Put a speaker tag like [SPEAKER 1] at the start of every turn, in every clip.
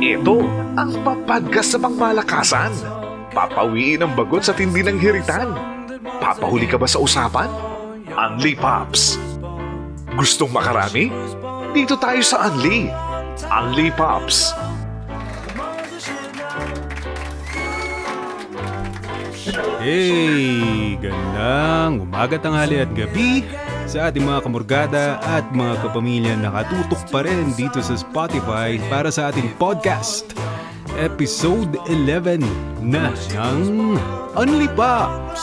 [SPEAKER 1] Ito ang papadgas sa pangmalakasan. Papawiin ang bagot sa tindi ng hiritan. Papahuli ka ba sa usapan? Unli Pops. Gustong makarami? Dito tayo sa Unli. Unli Pops.
[SPEAKER 2] Hey! Gandang umaga, tanghali at gabi sa ating mga kamorgada at mga kapamilya nakatutok pa rin dito sa Spotify para sa ating podcast. Episode 11 na ng Only Pops!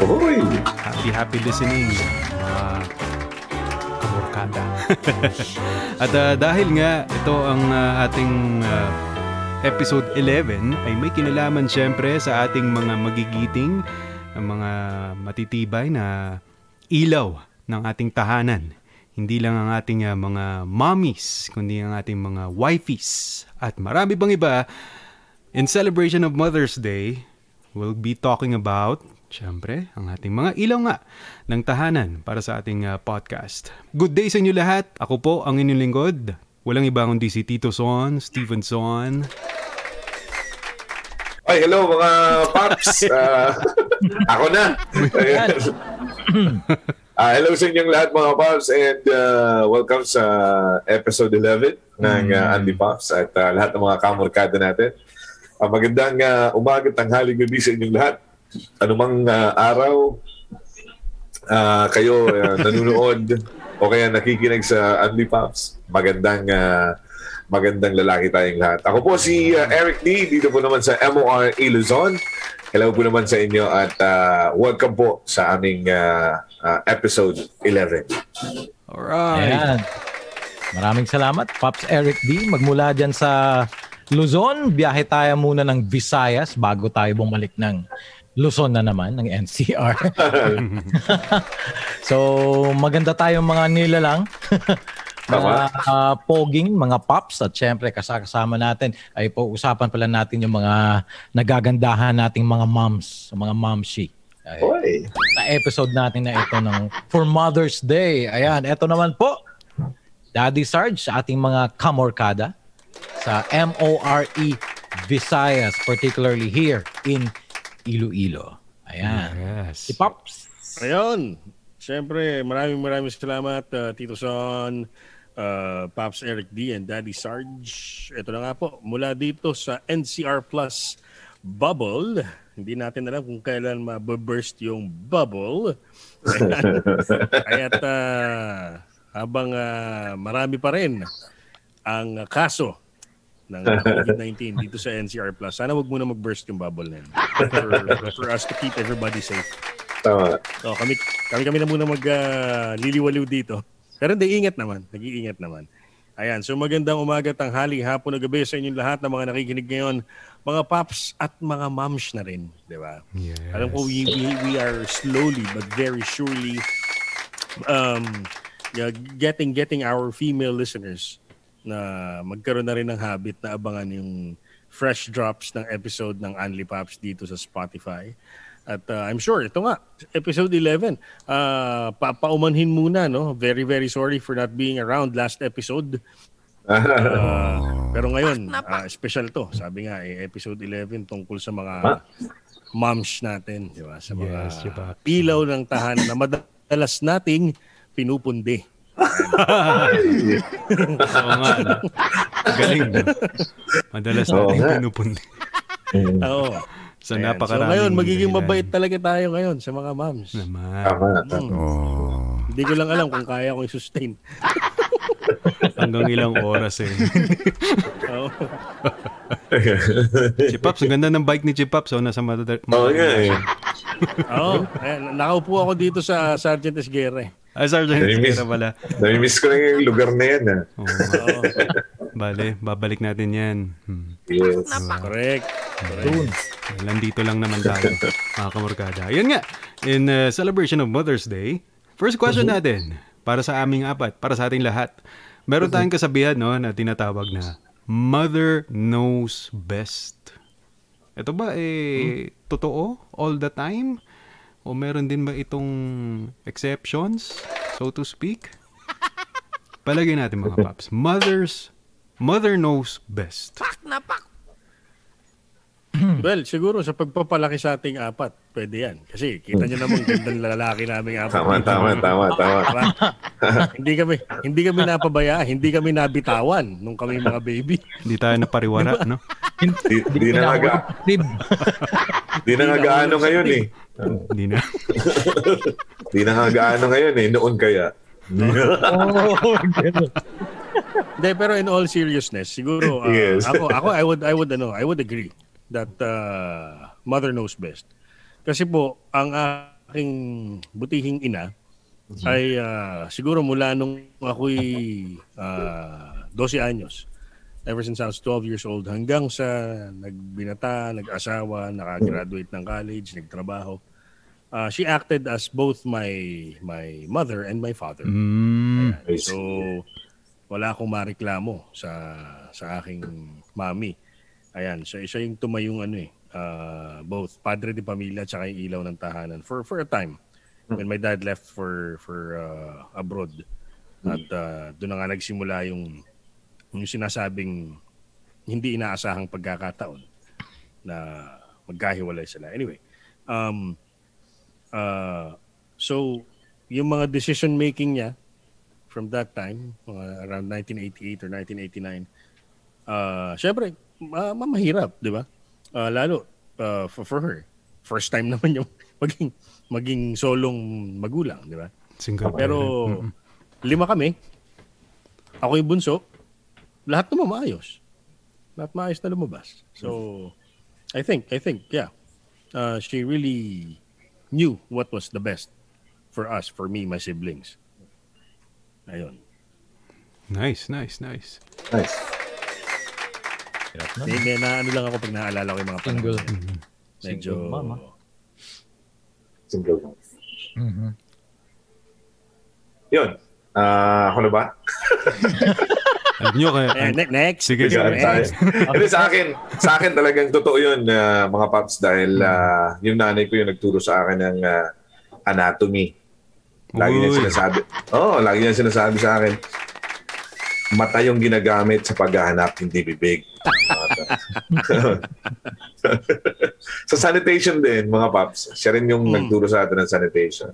[SPEAKER 1] Hoy!
[SPEAKER 2] Happy, happy listening, mga kamorgada. at ah, dahil nga ito ang ah, ating ah, episode 11 ay may kinalaman syempre sa ating mga magigiting, mga matitibay na ilaw ng ating tahanan. Hindi lang ang ating uh, mga mommies, kundi ang ating mga wifeys. At marami bang iba, in celebration of Mother's Day, we'll be talking about, syempre, ang ating mga ilaw nga ng tahanan para sa ating uh, podcast. Good day sa inyo lahat. Ako po ang inyong lingkod. Walang iba kundi si Tito Son, Steven Son.
[SPEAKER 3] Ay, hello mga paps. Ah, ako na. Ah, hello sa inyong lahat mga paps and ah, welcome sa episode 11 ng uh, Andy Pops at ah, lahat ng mga kamorkada natin. Ah, magandang uh, umaga, tanghali, gabi sa inyong lahat. Anumang ah, araw ah, kayo ah, nanonood o kaya nakikinig sa Andy Pops, magandang ah, magandang lalaki tayong lahat. Ako po si uh, Eric D, dito po naman sa MOR A Luzon. Hello po naman sa inyo at uh, welcome po sa aming uh, uh, episode 11.
[SPEAKER 2] Alright.
[SPEAKER 4] Ayan. Maraming salamat, Pops Eric D. Magmula dyan sa Luzon, biyahe tayo muna ng Visayas bago tayo bumalik ng Luzon na naman, ng NCR. so, maganda tayong mga nilalang. mga uh, poging, mga pops at syempre kasama natin ay po usapan pala natin yung mga nagagandahan nating mga moms, mga momshi. Ay,
[SPEAKER 3] Oy.
[SPEAKER 4] Sa episode natin na ito ng For Mother's Day. Ayan, ito naman po. Daddy Sarge sa ating mga kamorkada sa M-O-R-E Visayas, particularly here in Iloilo. Ayan.
[SPEAKER 2] Yes.
[SPEAKER 4] Si Pops.
[SPEAKER 5] Ayun. Siyempre, maraming maraming salamat uh, Tito Son, uh, Pops Eric D and Daddy Sarge. Ito na nga po, mula dito sa NCR Plus Bubble. Hindi natin alam kung kailan mababurst yung bubble. Kaya uh, habang uh, marami pa rin ang kaso ng COVID-19 dito sa NCR Plus, sana wag muna mag-burst yung bubble na yun for, for us to keep everybody safe.
[SPEAKER 3] Tama.
[SPEAKER 5] So kami kami kami na muna mag uh, liliwaliw dito. Pero hindi ingat naman, nag-iingat naman. Ayan, so magandang umaga, tanghali, hapon na gabi sa inyong lahat na mga nakikinig ngayon, mga paps at mga moms na rin, di ba?
[SPEAKER 2] Yes.
[SPEAKER 5] Alam ko we, we, we are slowly but very surely um, yeah, getting getting our female listeners na magkaroon na rin ng habit na abangan yung fresh drops ng episode ng Unli Pops dito sa Spotify. At uh, I'm sure, ito nga, episode 11, uh, pa paumanhin muna, no? Very, very sorry for not being around last episode. Uh, pero ngayon, uh, special to. Sabi nga, eh, episode 11 tungkol sa mga moms natin, di ba? Sa mga
[SPEAKER 2] Yes, diba?
[SPEAKER 5] ilaw ng tahanan na madalas nating pinupundi.
[SPEAKER 2] Oo nga. No? Galing. Madalas
[SPEAKER 3] Oo
[SPEAKER 2] natin
[SPEAKER 3] nga.
[SPEAKER 2] pinupundi.
[SPEAKER 5] Oo.
[SPEAKER 2] Sa
[SPEAKER 5] Ayan.
[SPEAKER 2] napakaraming
[SPEAKER 5] So ngayon, magiging
[SPEAKER 2] dahilan.
[SPEAKER 5] mabait talaga tayo ngayon sa mga moms.
[SPEAKER 2] Naman.
[SPEAKER 3] Tama.
[SPEAKER 5] Mm. Hindi ko lang alam kung kaya ko i-sustain.
[SPEAKER 2] Hanggang ilang oras eh.
[SPEAKER 5] Oo.
[SPEAKER 2] si Paps, ang ganda ng bike ni si Paps. Oh, nasa mata-
[SPEAKER 3] Oo nga eh.
[SPEAKER 5] Oo. Ayan, nakaupo ako dito sa Sergeant Esguerre.
[SPEAKER 2] Ay, Sergeant,
[SPEAKER 3] Namimiss.
[SPEAKER 2] kaya pala.
[SPEAKER 3] Namimiss ko lang yung lugar na yan. Ah.
[SPEAKER 2] Oo.
[SPEAKER 5] Oo.
[SPEAKER 2] Bale, babalik natin yan. Hmm.
[SPEAKER 3] Yes.
[SPEAKER 5] Correct.
[SPEAKER 4] Dun.
[SPEAKER 2] Nandito lang naman tayo, mga kamorkada. Ayun nga, in uh, celebration of Mother's Day, first question natin, para sa aming apat, para sa ating lahat. Meron tayong kasabihan no, na tinatawag na Mother knows best. Ito ba eh totoo all the time? O meron din ba itong exceptions, so to speak? palagay natin mga paps. Mother's, mother knows best.
[SPEAKER 5] Well, siguro sa pagpapalaki sa ating apat, pwede yan. Kasi kita nyo naman gandang lalaki namin apat.
[SPEAKER 3] Tama, tama, tama, tama.
[SPEAKER 5] Diba? hindi kami hindi kami napabaya, hindi kami nabitawan nung kami mga baby.
[SPEAKER 2] Hindi tayo napariwara, no?
[SPEAKER 3] Di, di na nga ga-
[SPEAKER 4] Tib.
[SPEAKER 3] di na nga gaano ngayon eh.
[SPEAKER 2] Hindi na.
[SPEAKER 3] Di na nga gaano ngayon eh. Noon kaya.
[SPEAKER 4] oh,
[SPEAKER 5] Hindi, pero in all seriousness, siguro uh,
[SPEAKER 3] Yes.
[SPEAKER 5] ako ako I would I would ano, I would agree that uh, mother knows best. Kasi po ang aking butihing ina ay uh, siguro mula nung ako'y uh, 12 anyos. Ever since I was 12 years old hanggang sa nagbinata, nag-asawa, nakagraduate ng college, nagtrabaho. Uh, she acted as both my my mother and my father.
[SPEAKER 2] Mm.
[SPEAKER 5] So wala akong mareklamo sa sa aking mami. Ayan, so isa yung tumayong ano eh, uh, both padre de pamilya at saka yung ilaw ng tahanan for for a time when my dad left for for uh, abroad. At uh, doon na nga nagsimula yung yung sinasabing hindi inaasahang pagkakataon na magkahiwalay sila. Anyway, um, uh, so yung mga decision making niya from that time, mga around 1988 or 1989, uh, syempre, ma- mamahirap, di ba? Uh, lalo, uh, for, for her. First time naman yung maging, maging solong magulang, di ba?
[SPEAKER 2] Single
[SPEAKER 5] Pero.
[SPEAKER 2] Mm-mm.
[SPEAKER 5] lima kami. Ako yung bunso. Lahat naman maayos. Lahat maayos na lumabas. So, I think, I think, yeah. Uh, she really knew what was the best for us, for me, my siblings. Ayun.
[SPEAKER 2] Nice, nice, nice.
[SPEAKER 3] Nice.
[SPEAKER 4] Hirap na.
[SPEAKER 5] May na, ano lang ako pag naalala ko yung mga panahon.
[SPEAKER 4] Single.
[SPEAKER 5] yun. Medyo,
[SPEAKER 4] Single mama.
[SPEAKER 3] Single.
[SPEAKER 4] Mhm.
[SPEAKER 3] Yun. Ah, ako na ba?
[SPEAKER 2] Alam nyo, kaya,
[SPEAKER 5] Eh, ne- next.
[SPEAKER 2] Sige,
[SPEAKER 3] Sige, tayo. Hindi, sa akin, sa akin talagang totoo yun, ah, mga paps, dahil ah, yung nanay ko yung nagturo sa akin ng ah, anatomy. Lagi niya sinasabi. Oo, oh, lagi niya sinasabi sa akin, mata yung ginagamit sa paghahanap, hindi bibig. sa sanitation din, mga paps, siya rin yung
[SPEAKER 5] Mm.
[SPEAKER 3] nagturo sa atin ng sanitation.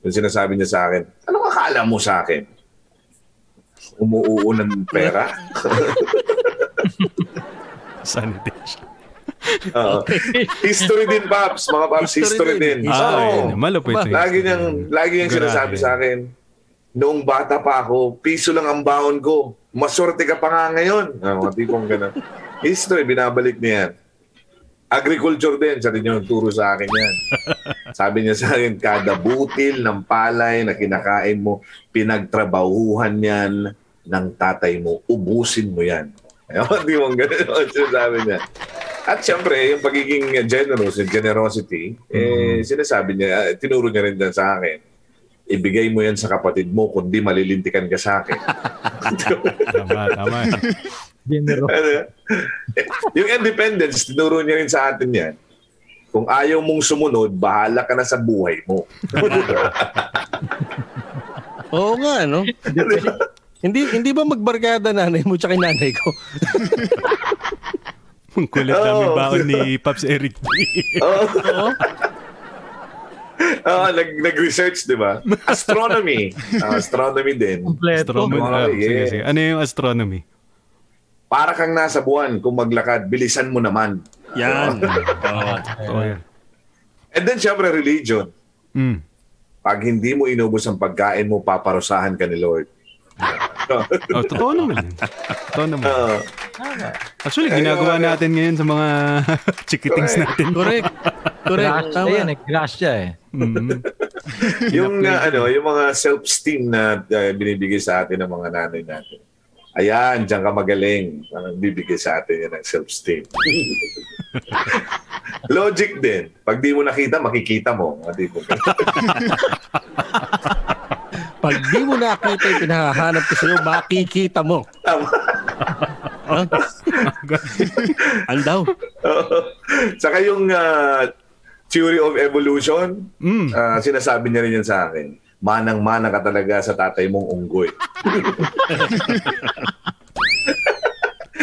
[SPEAKER 3] Yung sinasabi niya sa akin, ano akala mo sa akin? Umuuo ng pera?
[SPEAKER 2] sanitation.
[SPEAKER 3] Oo. history din, Paps. Mga Paps, history,
[SPEAKER 5] History
[SPEAKER 3] din.
[SPEAKER 5] din.
[SPEAKER 2] Ah, yun. Malupit.
[SPEAKER 3] Lagi niyang, lagi niyang sinasabi sa akin, noong bata pa ako, piso lang ang baon ko. Maswerte ka pa nga ngayon. Ah, mga tipong ganun. History, binabalik niya yan. Agriculture din, siya rin yung turo sa akin yan. Sabi niya sa akin, kada butil ng palay na kinakain mo, pinagtrabahuhan yan ng tatay mo, ubusin mo yan. Ayun, di mo ganun sinasabi niya. At syempre, yung pagiging generous, yung generosity, eh, sinasabi niya, eh, tinuro niya rin dyan sa akin, ibigay mo yan sa kapatid mo, kundi malilintikan ka sa akin.
[SPEAKER 2] Tama, tama.
[SPEAKER 4] General.
[SPEAKER 3] Ano? yung independence, tinuro niya rin sa atin yan. Kung ayaw mong sumunod, bahala ka na sa buhay mo.
[SPEAKER 5] Oo nga, no? hindi hindi ba magbarkada nanay mo tsaka nanay ko?
[SPEAKER 2] Ang kulit namin
[SPEAKER 3] Oo.
[SPEAKER 2] baon ni Pops Eric.
[SPEAKER 3] Oo.
[SPEAKER 5] Oo.
[SPEAKER 3] Oo, nag, nag-research, di ba? Astronomy. Ah, astronomy din.
[SPEAKER 4] Kompleto.
[SPEAKER 2] astronomy.
[SPEAKER 3] Oh,
[SPEAKER 2] ah,
[SPEAKER 3] yeah.
[SPEAKER 2] sige, sige. Ano yung astronomy?
[SPEAKER 3] Para kang nasa buwan, kung maglakad, bilisan mo naman.
[SPEAKER 5] Yan.
[SPEAKER 2] Oh, yeah.
[SPEAKER 3] And then, syempre, religion.
[SPEAKER 2] Mm.
[SPEAKER 3] Pag hindi mo inubos ang pagkain mo, paparusahan ka ni Lord.
[SPEAKER 2] Oh, totoo naman yun. Totoo naman.
[SPEAKER 3] Ah,
[SPEAKER 2] Actually, ginagawa natin ngayon sa mga chikitings
[SPEAKER 3] Correct.
[SPEAKER 2] natin.
[SPEAKER 5] Correct. Correct. Tama.
[SPEAKER 4] yan eh. Grasya eh.
[SPEAKER 2] Mm.
[SPEAKER 3] yung uh, ano, yung mga self-esteem na uh, binibigay sa atin ng mga nanay natin. Ayan, diyan ka magaling. Ang bibigay sa atin yan ng self-esteem. Logic din. Pag di mo nakita, makikita mo. Ah, di mo.
[SPEAKER 5] Pag di mo nakita yung pinahahanap ko sa'yo, makikita mo.
[SPEAKER 3] Tama.
[SPEAKER 5] Andaw.
[SPEAKER 3] Saka yung uh, theory of evolution,
[SPEAKER 2] Mm.
[SPEAKER 3] ah, sinasabi niya rin yan sa akin. manang-mana ka talaga sa tatay mong unggoy.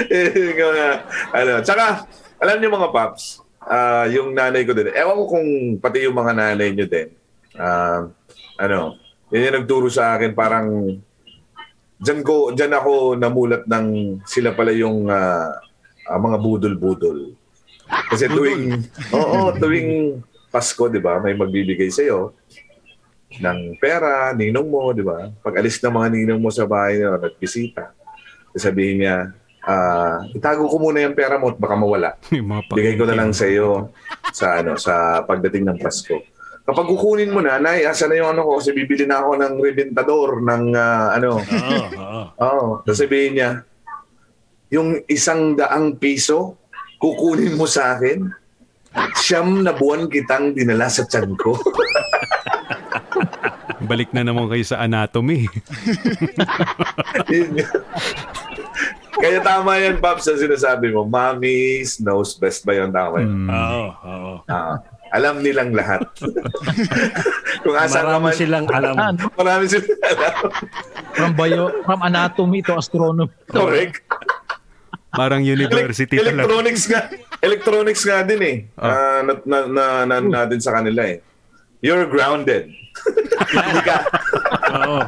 [SPEAKER 3] Eh, mga, ano, tsaka, alam niyo mga paps, ah, yung nanay ko din, ewan ko kung pati yung mga nanay niyo din, ah, ano, yun yung nagturo sa akin parang Diyan ko diyan ako namulat ng sila pala yung ah, ah, mga budol-budol. Kasi tuwing Oo, tuwing Pasko, 'di ba? May magbibigay sa iyo ng pera, ninong mo, 'di ba? Pag alis ng mga ninong mo sa bahay nila, nagbisita. Sabihin niya, ah, itago ko muna yung pera mo at baka mawala. Bigay ko na lang sa iyo sa ano sa pagdating ng Pasko. Kapag kukunin mo na, nay, asa na yung ano ko? Kasi bibili na ako ng rebentador ng ah, ano.
[SPEAKER 5] Oo, oo.
[SPEAKER 3] Oo. Tapos sabihin niya, yung isang daang piso, kukunin mo sa akin, siyam na buwan kitang dinala sa tiyan ko.
[SPEAKER 2] Balik na naman kayo sa anatomy.
[SPEAKER 3] Kaya tama yan, Pops, ang sinasabi mo. Mommy's knows best ba yun? Tama yun.
[SPEAKER 2] Mm.
[SPEAKER 5] Oo, oo.
[SPEAKER 3] Ah, alam nilang lahat. Kung asa
[SPEAKER 5] Marami
[SPEAKER 3] naman,
[SPEAKER 5] silang alam.
[SPEAKER 4] Ah,
[SPEAKER 3] marami silang alam.
[SPEAKER 4] from bio, from anatomy to astronomy.
[SPEAKER 3] Correct.
[SPEAKER 2] Parang university talaga.
[SPEAKER 3] electronics nga, electronics nga din eh.
[SPEAKER 2] Ah.
[SPEAKER 3] Ah, na, na, na, na, natin sa kanila eh. You're grounded. Hindi ka.
[SPEAKER 5] Oo.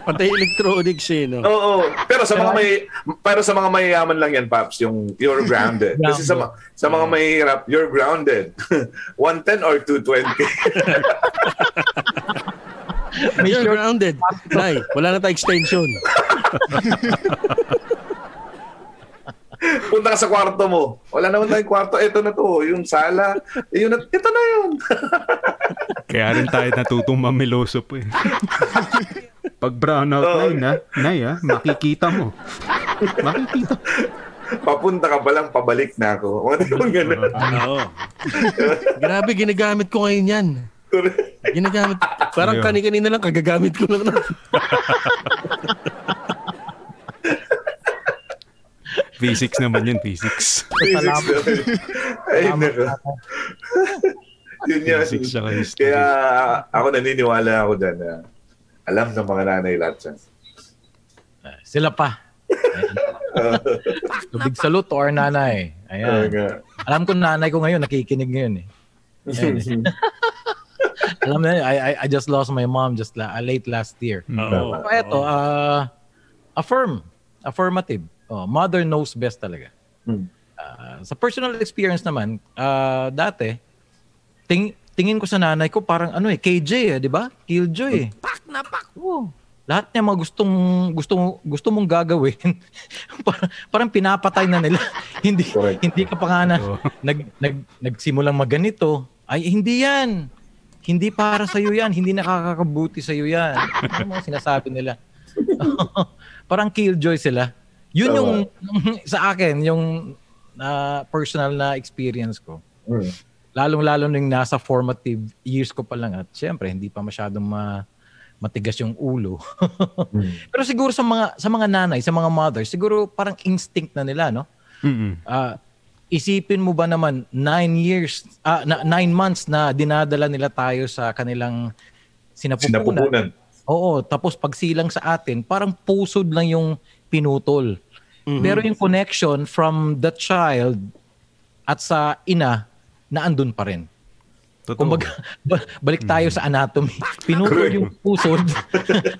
[SPEAKER 5] Pantay electronics eh, no?
[SPEAKER 3] Oo. Pero sa mga may pero sa mga mayayaman lang yan, Paps, yung you're grounded. Kasi sa, sa mga mahihirap, you're grounded. 110 or 220.
[SPEAKER 4] May
[SPEAKER 5] You're grounded. Nay, wala na tayong extension.
[SPEAKER 3] Punta ka sa kwarto mo. Wala naman tayong kwarto. Ito na to. Yung sala. Yun na, ito na yun.
[SPEAKER 2] Kaya rin tayo natutong mamiloso po eh. Pag brownout
[SPEAKER 3] Oo.
[SPEAKER 2] na yun, ha? Nay, ha? Makikita mo. Makikita.
[SPEAKER 3] Papunta ka pa lang, pabalik na ako. Mga yung gano'n.
[SPEAKER 5] Oo. Grabe, ginagamit ko ngayon yan. Ginagamit. Parang
[SPEAKER 2] Ayun.
[SPEAKER 5] kani-kanina lang, kagagamit ko lang.
[SPEAKER 2] Physics naman yun, physics.
[SPEAKER 3] Physics naman. Ay, nako. Yun yan.
[SPEAKER 2] Physics siya kay history.
[SPEAKER 3] Kaya ako naniniwala ako dyan na alam ng mga nanay lahat yan.
[SPEAKER 4] Sila pa. So, big salute to our nanay. Ayan. Alam ko nanay ko ngayon, nakikinig ngayon eh. Alam na, I, I, I just lost my mom just la, late last year.
[SPEAKER 5] Oo.
[SPEAKER 4] So, eto, uh, affirm. Affirmative. Oh, mother knows best talaga.
[SPEAKER 3] Hmm.
[SPEAKER 4] Ah, sa personal experience naman, ah, dati, ting, tingin ko sa nanay ko parang ano eh, KJ eh, di ba? Killjoy eh. Na pak. Lahat niya mga gustong gusto gusto mong gagawin parang, parang pinapatay na nila. Hindi
[SPEAKER 3] Correct.
[SPEAKER 4] hindi ka pa nga na nag, nag nagsimulang maganito. Ay hindi yan. Hindi para sa iyo yan. Hindi nakakakabuti sa iyo yan. Ano mga sinasabi nila? Parang killjoy sila. Yun yung sa akin yung na personal na experience ko.
[SPEAKER 3] Hmm.
[SPEAKER 4] lalong-lalo nung nasa formative years ko pa lang. At syempre hindi pa masyadong ma matigas yung ulo. Pero siguro sa mga sa mga nanay, sa mga mothers, siguro parang instinct na nila, no?
[SPEAKER 2] Mm-mm.
[SPEAKER 4] Ah, isipin mo ba naman nine years, ah, na, nine months na dinadala nila tayo sa kanilang sinapupunan.
[SPEAKER 3] Sinapupunan.
[SPEAKER 4] Oo, tapos pagsilang sa atin, parang pusod lang yung pinutol. Pero yung connection from the child at sa ina, na andun pa rin.
[SPEAKER 2] Totoo.
[SPEAKER 4] Kumbaga, ba- balik tayo sa anatomy. Pinutol yung pusod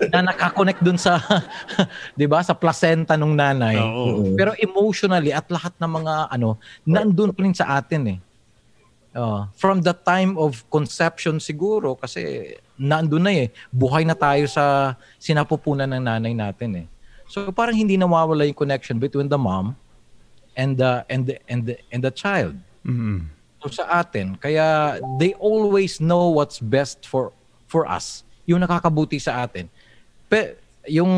[SPEAKER 4] na nakakonect dun sa, 'di ba, sa placenta ng nanay.
[SPEAKER 5] Oo.
[SPEAKER 4] Pero emotionally at lahat ng mga ano, nandun pa rin sa atin eh. Oh, from the time of conception siguro kasi nandun na eh. Buhay na tayo sa sinapupunan ng nanay natin eh. So parang hindi nawawala yung connection between the mom and the and the and the, and the child
[SPEAKER 2] Mm-mm.
[SPEAKER 4] So, sa atin. Kaya they always know what's best for for us. Yung nakakabuti sa atin. Pe, yung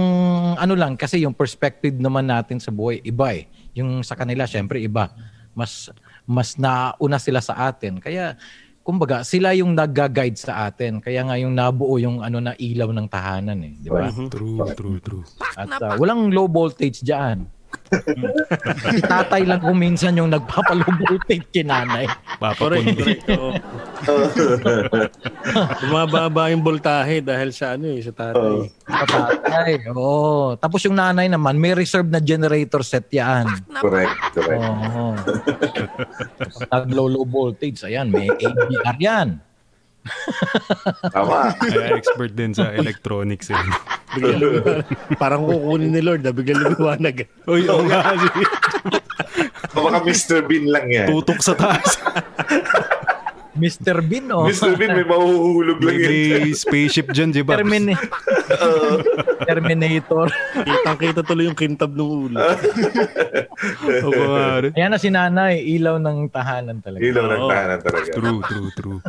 [SPEAKER 4] ano lang kasi yung perspective naman natin sa buhay iba eh. Yung sa kanila syempre iba. Mas mas nauna sila sa atin. Kaya kumbaga sila yung nagga-guide sa atin. Kaya nga yung nabuo yung ano na ilaw ng tahanan eh, di ba?
[SPEAKER 2] True, true, true.
[SPEAKER 4] At uh, walang low voltage diyan. Si tatay lang kung minsan yung nagpapalubultate kay nanay.
[SPEAKER 5] Correct,
[SPEAKER 2] Papapundi.
[SPEAKER 5] Bumababa yung voltahe dahil sa ano eh, sa tatay.
[SPEAKER 4] Sa tatay. Oo. Tapos yung nanay naman, may reserve na generator set yan.
[SPEAKER 3] correct, correct.
[SPEAKER 4] Oo. Pag nag-low low voltage, ayan, may ABR yan.
[SPEAKER 3] Tama.
[SPEAKER 2] Kaya expert din sa electronics eh.
[SPEAKER 5] Bigla, parang kukunin ni Lord, ah, bigla lumiwanag.
[SPEAKER 2] Uy, oo nga.
[SPEAKER 3] Baka Mr. Bean lang yan.
[SPEAKER 2] Tutok sa taas.
[SPEAKER 4] Mr. Bean, oh.
[SPEAKER 3] Mr. Bean, may mahuhulog lang yan.
[SPEAKER 2] may spaceship dyan, di ba?
[SPEAKER 4] Termini- Terminator.
[SPEAKER 5] Kitang-kita tuloy yung kintab ng ulo.
[SPEAKER 4] Ayan na si nanay, ilaw ng tahanan talaga.
[SPEAKER 3] Ilaw ng tahanan talaga.
[SPEAKER 2] True, true, true.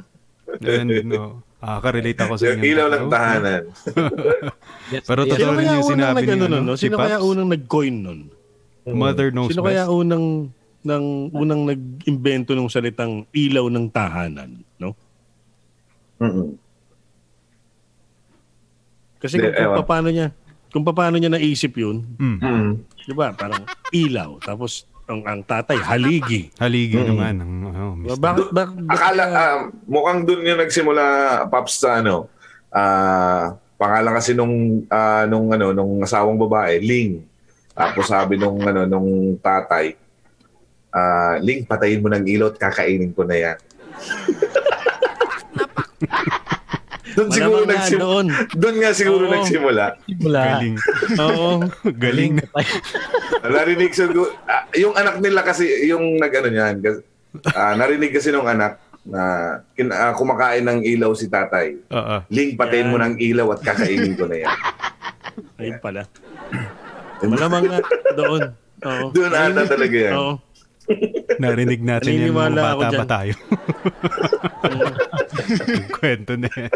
[SPEAKER 2] And, no, nakaka-relate ako sa
[SPEAKER 3] Yung
[SPEAKER 2] inyo.
[SPEAKER 3] ilaw ng tahanan.
[SPEAKER 4] Yes,
[SPEAKER 2] Pero totoo rin yung sinabi ni
[SPEAKER 5] ano, no?
[SPEAKER 2] si
[SPEAKER 5] Sino kaya unang nag-coin nun?
[SPEAKER 2] Mother knows
[SPEAKER 5] Sino
[SPEAKER 2] best.
[SPEAKER 5] kaya unang ng unang nag-imbento ng salitang ilaw ng tahanan, no?
[SPEAKER 3] Mm-mm.
[SPEAKER 5] Kasi kung, kung paano niya, kung paano niya naisip 'yun,
[SPEAKER 2] Mm.
[SPEAKER 3] Mm.
[SPEAKER 5] 'di ba? Parang ilaw, tapos ang, ang tatay haligi.
[SPEAKER 2] Haligi
[SPEAKER 3] Mm.
[SPEAKER 2] naman. Ang, oh, Mr.
[SPEAKER 5] Bakit bak,
[SPEAKER 3] Akala, ah, mukhang doon yung nagsimula, Paps, sa ano, ah, pangalan kasi nung, ah, nung, ano, nung asawang babae, Ling. Tapos sabi nung, ano, nung tatay, ah, Ling, patayin mo ng ilaw at kakainin ko na yan. doon siguro
[SPEAKER 5] nga
[SPEAKER 3] nagsimula.
[SPEAKER 5] doon.
[SPEAKER 3] Doon nga siguro
[SPEAKER 5] Oo.
[SPEAKER 3] nagsimula.
[SPEAKER 4] Simula.
[SPEAKER 2] Galing.
[SPEAKER 5] Oo.
[SPEAKER 2] Galing na.
[SPEAKER 3] Narinig siguro, ah, yung anak nila kasi, yung nag-ano niyan, kas- ah, narinig kasi nung anak na kin- ah, kumakain ng ilaw si tatay.
[SPEAKER 2] Oo.
[SPEAKER 3] Ling, patayin mo ng ilaw at kakainin ko na yan.
[SPEAKER 5] Ayun pala. Malamang nga doon. Oo.
[SPEAKER 3] Doon ata talaga yan.
[SPEAKER 5] Oo.
[SPEAKER 2] Narinig natin yan mga
[SPEAKER 5] Naniniwala ako
[SPEAKER 2] bata
[SPEAKER 5] dyan.
[SPEAKER 2] pa tayo. Yung kwento na yan.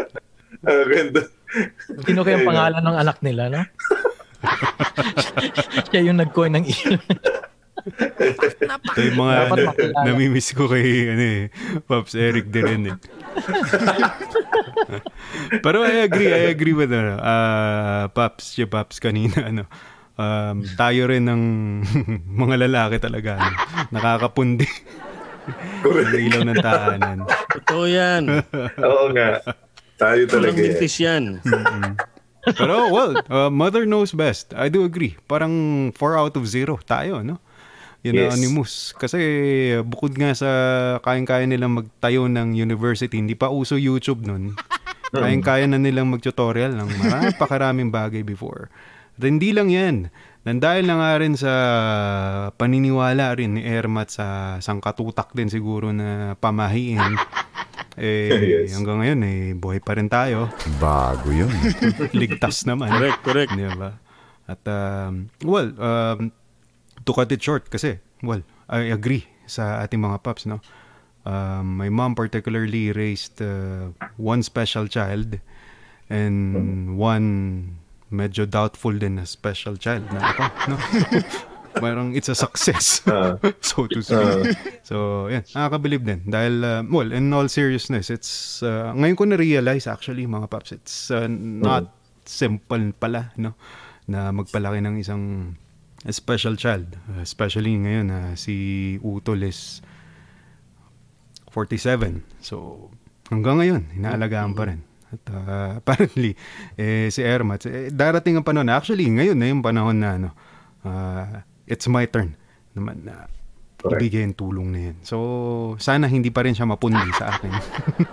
[SPEAKER 3] Ah, ganda.
[SPEAKER 4] Sino kayang pangalan ng anak nila, no? Siya yung nag-coin ng ilaw.
[SPEAKER 2] Ito yung mga
[SPEAKER 4] Dapat
[SPEAKER 2] na,
[SPEAKER 4] makilala.
[SPEAKER 2] namimiss ko kay ano, eh, Pops Eric din rin eh. Pero I agree, I agree with ano, uh, Pops, si Pops kanina, ano, um, tayo rin ng mga lalaki talaga, ano, nakakapundi ng ilaw ng tahanan.
[SPEAKER 5] Totoo yan.
[SPEAKER 3] Oo nga. Tayo talaga
[SPEAKER 5] Walang mintis yan.
[SPEAKER 2] Pero well, uh, mother knows best. I do agree. Parang 4 out of 0 tayo, no? Unanimous. Kasi bukod nga sa kayang-kaya nilang magtayo ng university, hindi pa uso YouTube nun. Kayang-kaya na nilang mag-tutorial ng marami pakaraming bagay before. At hindi lang yan. Nandahil na nga rin sa paniniwala rin ni Ermat sa sangkatutak din siguro na pamahiin. Eh,
[SPEAKER 3] Yes.
[SPEAKER 2] hanggang ngayon eh, buhay pa rin tayo.
[SPEAKER 6] Bago yun.
[SPEAKER 2] Ligtas naman.
[SPEAKER 5] Correct, correct.
[SPEAKER 2] Di ba? At, um, well, um, to cut it short kasi, well, I agree sa ating mga paps, no? Um, my mom particularly raised uh, one special child and one medyo doubtful din na special child na ako, no? Parang it's a success,
[SPEAKER 3] Ah.
[SPEAKER 2] so to speak. so, yan, nakakabilib din. Dahil, uh, well, in all seriousness, it's, uh, ngayon ko na-realize actually, mga paps, it's uh, not simple pala, no? Na magpalaki ng isang special child. Uh, especially ngayon na si Utol is 47. So, hanggang ngayon, inaalagaan pa rin. At uh, apparently, eh, si Ermat, eh, darating ang panahon, actually, ngayon na yung panahon na, ano, uh, it's my turn naman na
[SPEAKER 3] Correct.
[SPEAKER 2] ibigay ang tulong na yan. So, sana hindi pa rin siya mapundi sa akin.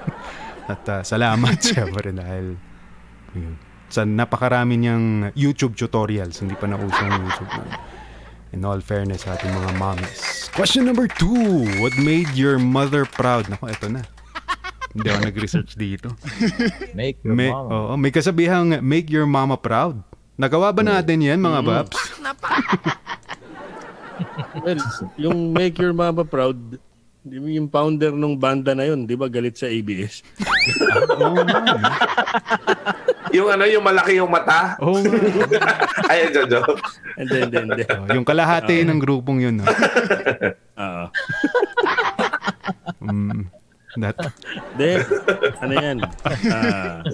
[SPEAKER 2] At uh, salamat siya pa rin dahil yun, sa napakarami niyang YouTube tutorials, hindi pa nausong YouTube na. In all fairness sa ating mga mommies. Question number two. What made your mother proud? Nako, eto na. Hindi ako nag-research dito.
[SPEAKER 4] Make your
[SPEAKER 2] May,
[SPEAKER 4] mom.
[SPEAKER 2] oo, may kasabihang make your mama proud. Nagawa ba natin yan, mga babs?
[SPEAKER 5] Well, yung Make Your Mama Proud, yung founder ng banda na yun, di ba galit sa ABS?
[SPEAKER 2] Eh.
[SPEAKER 3] Yung ano, yung malaki yung mata.
[SPEAKER 2] Nga.
[SPEAKER 3] Ay, Jojo.
[SPEAKER 5] And then, then, then.
[SPEAKER 2] Oh, yung kalahati ng grupong yun. No?
[SPEAKER 5] Oo.
[SPEAKER 2] Mm, that,
[SPEAKER 5] De, ano yan? Ah,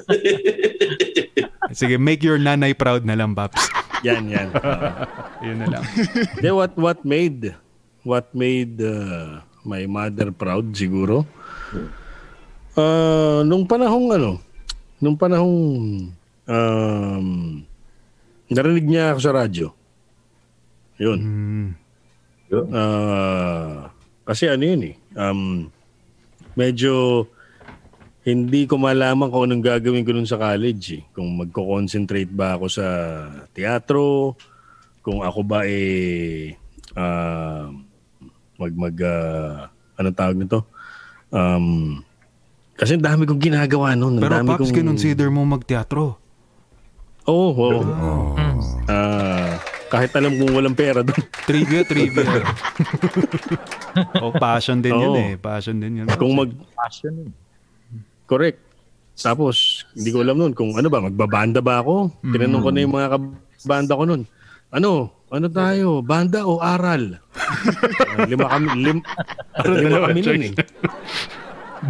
[SPEAKER 2] sige, make your nanay proud na lang, Babs.
[SPEAKER 5] Yan, yan. Oo.
[SPEAKER 2] Yun na lang.
[SPEAKER 5] Then what what made what made uh, my mother proud siguro? Uh, nung panahong ano, nung panahong um, narinig niya ako sa radyo. Yun.
[SPEAKER 2] Mm.
[SPEAKER 5] Ah, kasi ano yun eh. Um, medyo hindi ko malaman kung anong gagawin ko nun sa college eh. Kung magko-concentrate ba ako sa teatro, kung ako ba eh ah, mag mag ah, anong tawag nito? Um, kasi ang dami kong ginagawa noon. Ang
[SPEAKER 2] Pero
[SPEAKER 5] dami
[SPEAKER 2] Pops,
[SPEAKER 5] kong...
[SPEAKER 2] consider mo magteatro.
[SPEAKER 5] Oo, oo. Ah, kahit alam kong walang pera doon.
[SPEAKER 2] Trivia, trivia. oh, passion din yun
[SPEAKER 5] Oo.
[SPEAKER 2] eh. Passion din yun.
[SPEAKER 5] Kung mag...
[SPEAKER 4] Passion.
[SPEAKER 5] Correct. Tapos, hindi ko alam noon kung ano ba, magbabanda ba ako? Tinanong ko na yung mga kabanda ko noon. Ano? Ano tayo? Banda o aral? Ah, lima kami, lim, lima kami noon eh.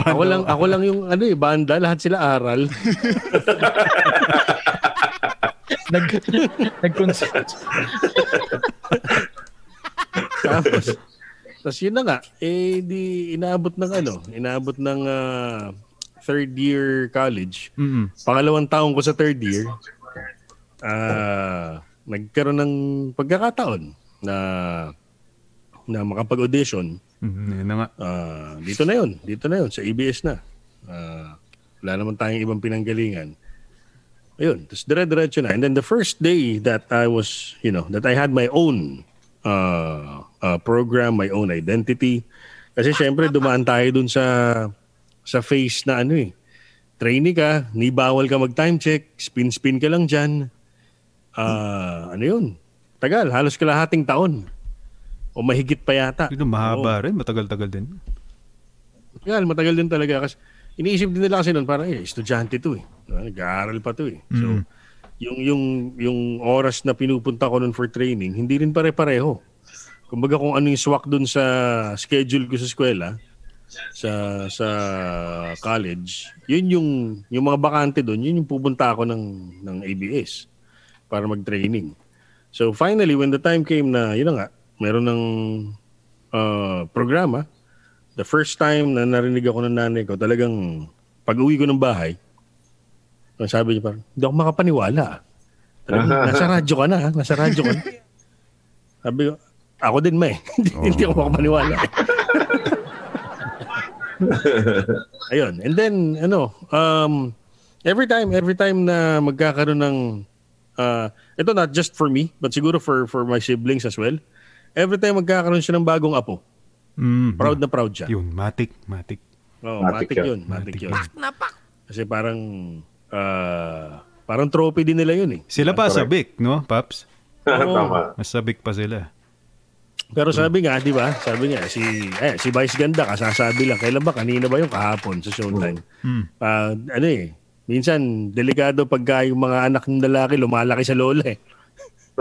[SPEAKER 5] Ako lang, ako lang yung ano eh, banda, lahat sila aral.
[SPEAKER 4] Nag, nag-consult.
[SPEAKER 5] Tapos, tapos yun na nga, eh di inaabot ng ano, inaabot ng ah, third year college.
[SPEAKER 2] Mm-mm.
[SPEAKER 5] Pangalawang taong ko sa third year, ah nagkaroon ng pagkakataon na na makapag-audition.
[SPEAKER 2] Mm, yun na nga.
[SPEAKER 5] Ah, dito na yun, dito na yun, sa ABS na. Ah, wala naman tayong ibang pinanggalingan. Ayun, tapos dire-diretso na. And then the first day that I was, you know, that I had my own uh, uh, program, my own identity. Kasi syempre dumaan tayo dun sa sa face na ano eh. Trainee ka, ni bawal ka mag-time check, spin-spin ka lang dyan. Ah, ano yun? Tagal, halos kalahating taon. O mahigit pa yata.
[SPEAKER 2] Yun, mahaba rin. Matagal-tagal din.
[SPEAKER 5] Matagal, matagal din talaga. Kasi iniisip din nila kasi noon parang eh, estudyante to eh. Diba? Nag-aaral pa to eh. So, yung, yung, yung oras na pinupunta ko noon for training, hindi rin pare-pareho. Kumbaga kung ano yung swak doon sa schedule ko sa eskwela, sa sa college, yun yung yung mga bakante doon, yun yung pupunta ako ng ng ABS para mag-training. So finally when the time came na yun na nga, meron ng uh, programa, the first time na narinig ako ng nanay ko, talagang pag-uwi ko ng bahay, ang sabi niya parang, hindi ako makapaniwala. Talagang, nasa radyo ka na, ha? nasa radyo ka na. Sabi ko, ako din may. hindi, hindi ako makapaniwala. Ayun. And then, ano, um, every time, every time na magkakaroon ng, uh, ito not just for me, but siguro for for my siblings as well, every time magkakaroon siya ng bagong apo,
[SPEAKER 2] Mm.
[SPEAKER 5] proud na proud siya.
[SPEAKER 2] Yun, matik, matik.
[SPEAKER 5] Oh,
[SPEAKER 3] Matik
[SPEAKER 5] matik,
[SPEAKER 3] yun.
[SPEAKER 5] yun. Matik,
[SPEAKER 2] Matik
[SPEAKER 5] yun. Kasi parang, uh, parang trophy din nila yun eh.
[SPEAKER 2] Sila pa
[SPEAKER 3] Correct.
[SPEAKER 2] sabik, no, Paps?
[SPEAKER 3] Tama.
[SPEAKER 2] Mas sabik pa sila.
[SPEAKER 5] Pero sabi nga, di ba? Sabi nga, si, eh, si Vice Ganda, kasasabi lang, kailan ba? Kanina ba yung kahapon sa showtime?
[SPEAKER 2] Mm.
[SPEAKER 5] Ah, ano eh, minsan, delikado pagka yung mga anak ng lalaki lumalaki sa lola eh.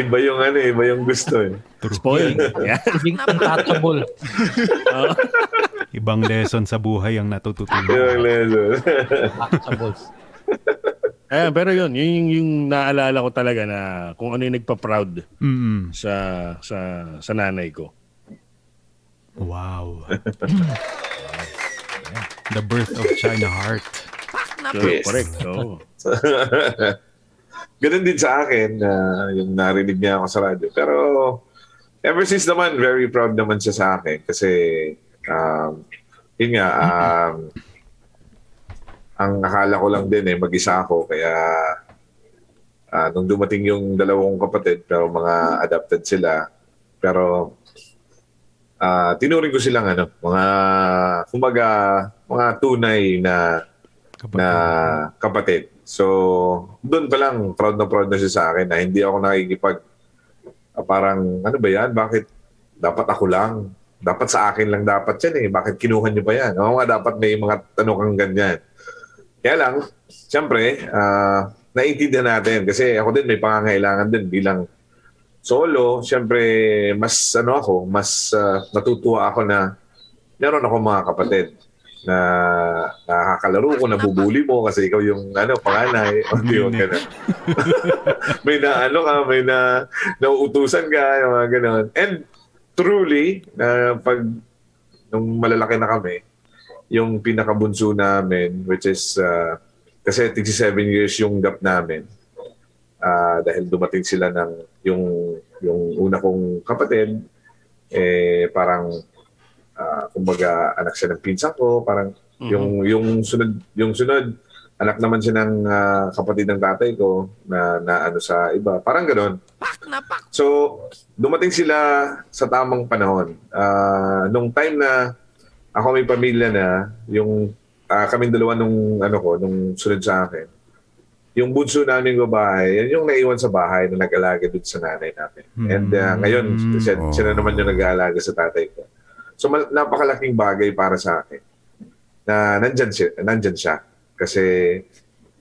[SPEAKER 3] iba yung ano, iba yung gusto eh.
[SPEAKER 5] Spoil. Yan.
[SPEAKER 2] Ibang lesson sa buhay ang natututunan.
[SPEAKER 3] Yung lesson.
[SPEAKER 5] Ayan, pero yun, yun yung, yung naalala ko talaga na kung ano yung nagpa-proud
[SPEAKER 2] Mm.
[SPEAKER 5] sa, sa, sa nanay ko.
[SPEAKER 2] Wow. The birth of China Heart.
[SPEAKER 5] So,
[SPEAKER 3] Yes.
[SPEAKER 5] Correct. Oo.
[SPEAKER 3] Ganun din sa akin na yung narinig niya ako sa radyo. Pero ever since naman, very proud naman siya sa akin kasi um, yun nga, um, ang akala ko lang din eh, mag-isa ako. Kaya ah, nung dumating yung dalawang kapatid, pero mga adopted sila, pero ah tinuring ko silang ano, mga, kumbaga, mga tunay na
[SPEAKER 2] Kapag,
[SPEAKER 3] na kapatid. So, doon pa lang proud na proud na siya sa akin na hindi ako nakikipag ah, parang ano ba yan? Bakit dapat ako lang? Dapat sa akin lang dapat yan eh. Bakit kinuha niyo pa yan? Oo nga, dapat may mga tanong kang ganyan. Kaya lang, siyempre, ah, naiintindihan natin kasi ako din may pangangailangan din bilang solo. Siyempre, mas ano ako, mas ah, natutuwa ako na meron ako mga kapatid na nakakalaro ko, nabubuli mo kasi ikaw yung ano, panganay. O di ba ganun. may na ano ka, may na nauutusan ka, yung mga ganun. And truly, na pag nung malalaki na kami, yung pinakabunso namin, which is, uh, kasi 67 years yung gap namin. Uh, dahil dumating sila ng yung yung una kong kapatid, eh parang uh, kumbaga anak siya ng pinsan ko, parang mm-hmm. yung yung sunod yung sunod anak naman siya ng uh, kapatid ng tatay ko na, na ano sa iba. Parang ganoon. So, dumating sila sa tamang panahon. Uh, nung time na ako may pamilya na, yung uh, kaming dalawa nung ano ko, nung sunod sa akin, yung bunso namin babae, yan yung naiwan sa bahay na nag-alaga dun sa nanay namin. Mm-hmm. And uh, ngayon, siya, oh. siya na naman yung nag-aalaga sa tatay ko. So mal- napakalaking bagay para sa akin na nandyan siya, nandyan siya. Kasi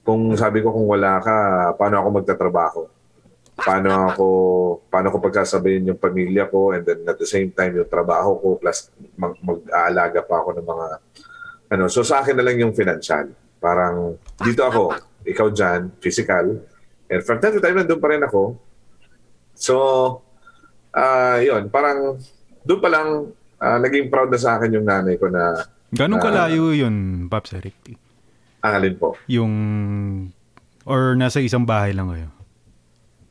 [SPEAKER 3] kung sabi ko kung wala ka, paano ako magtatrabaho? Paano ako paano ko pagsasabayin yung pamilya ko and then at the same time yung trabaho ko plus mag, mag-aalaga pa ako ng mga ano. So sa akin na lang yung financial. Parang dito ako, ikaw dyan, physical. And from time to time, nandun pa rin ako. So, uh, yun, parang doon pa lang uh, naging proud na sa akin yung nanay ko na...
[SPEAKER 2] Ganong kalayo yun, Pops Eric?
[SPEAKER 3] Alin po?
[SPEAKER 2] Yung... Or nasa isang bahay lang kayo?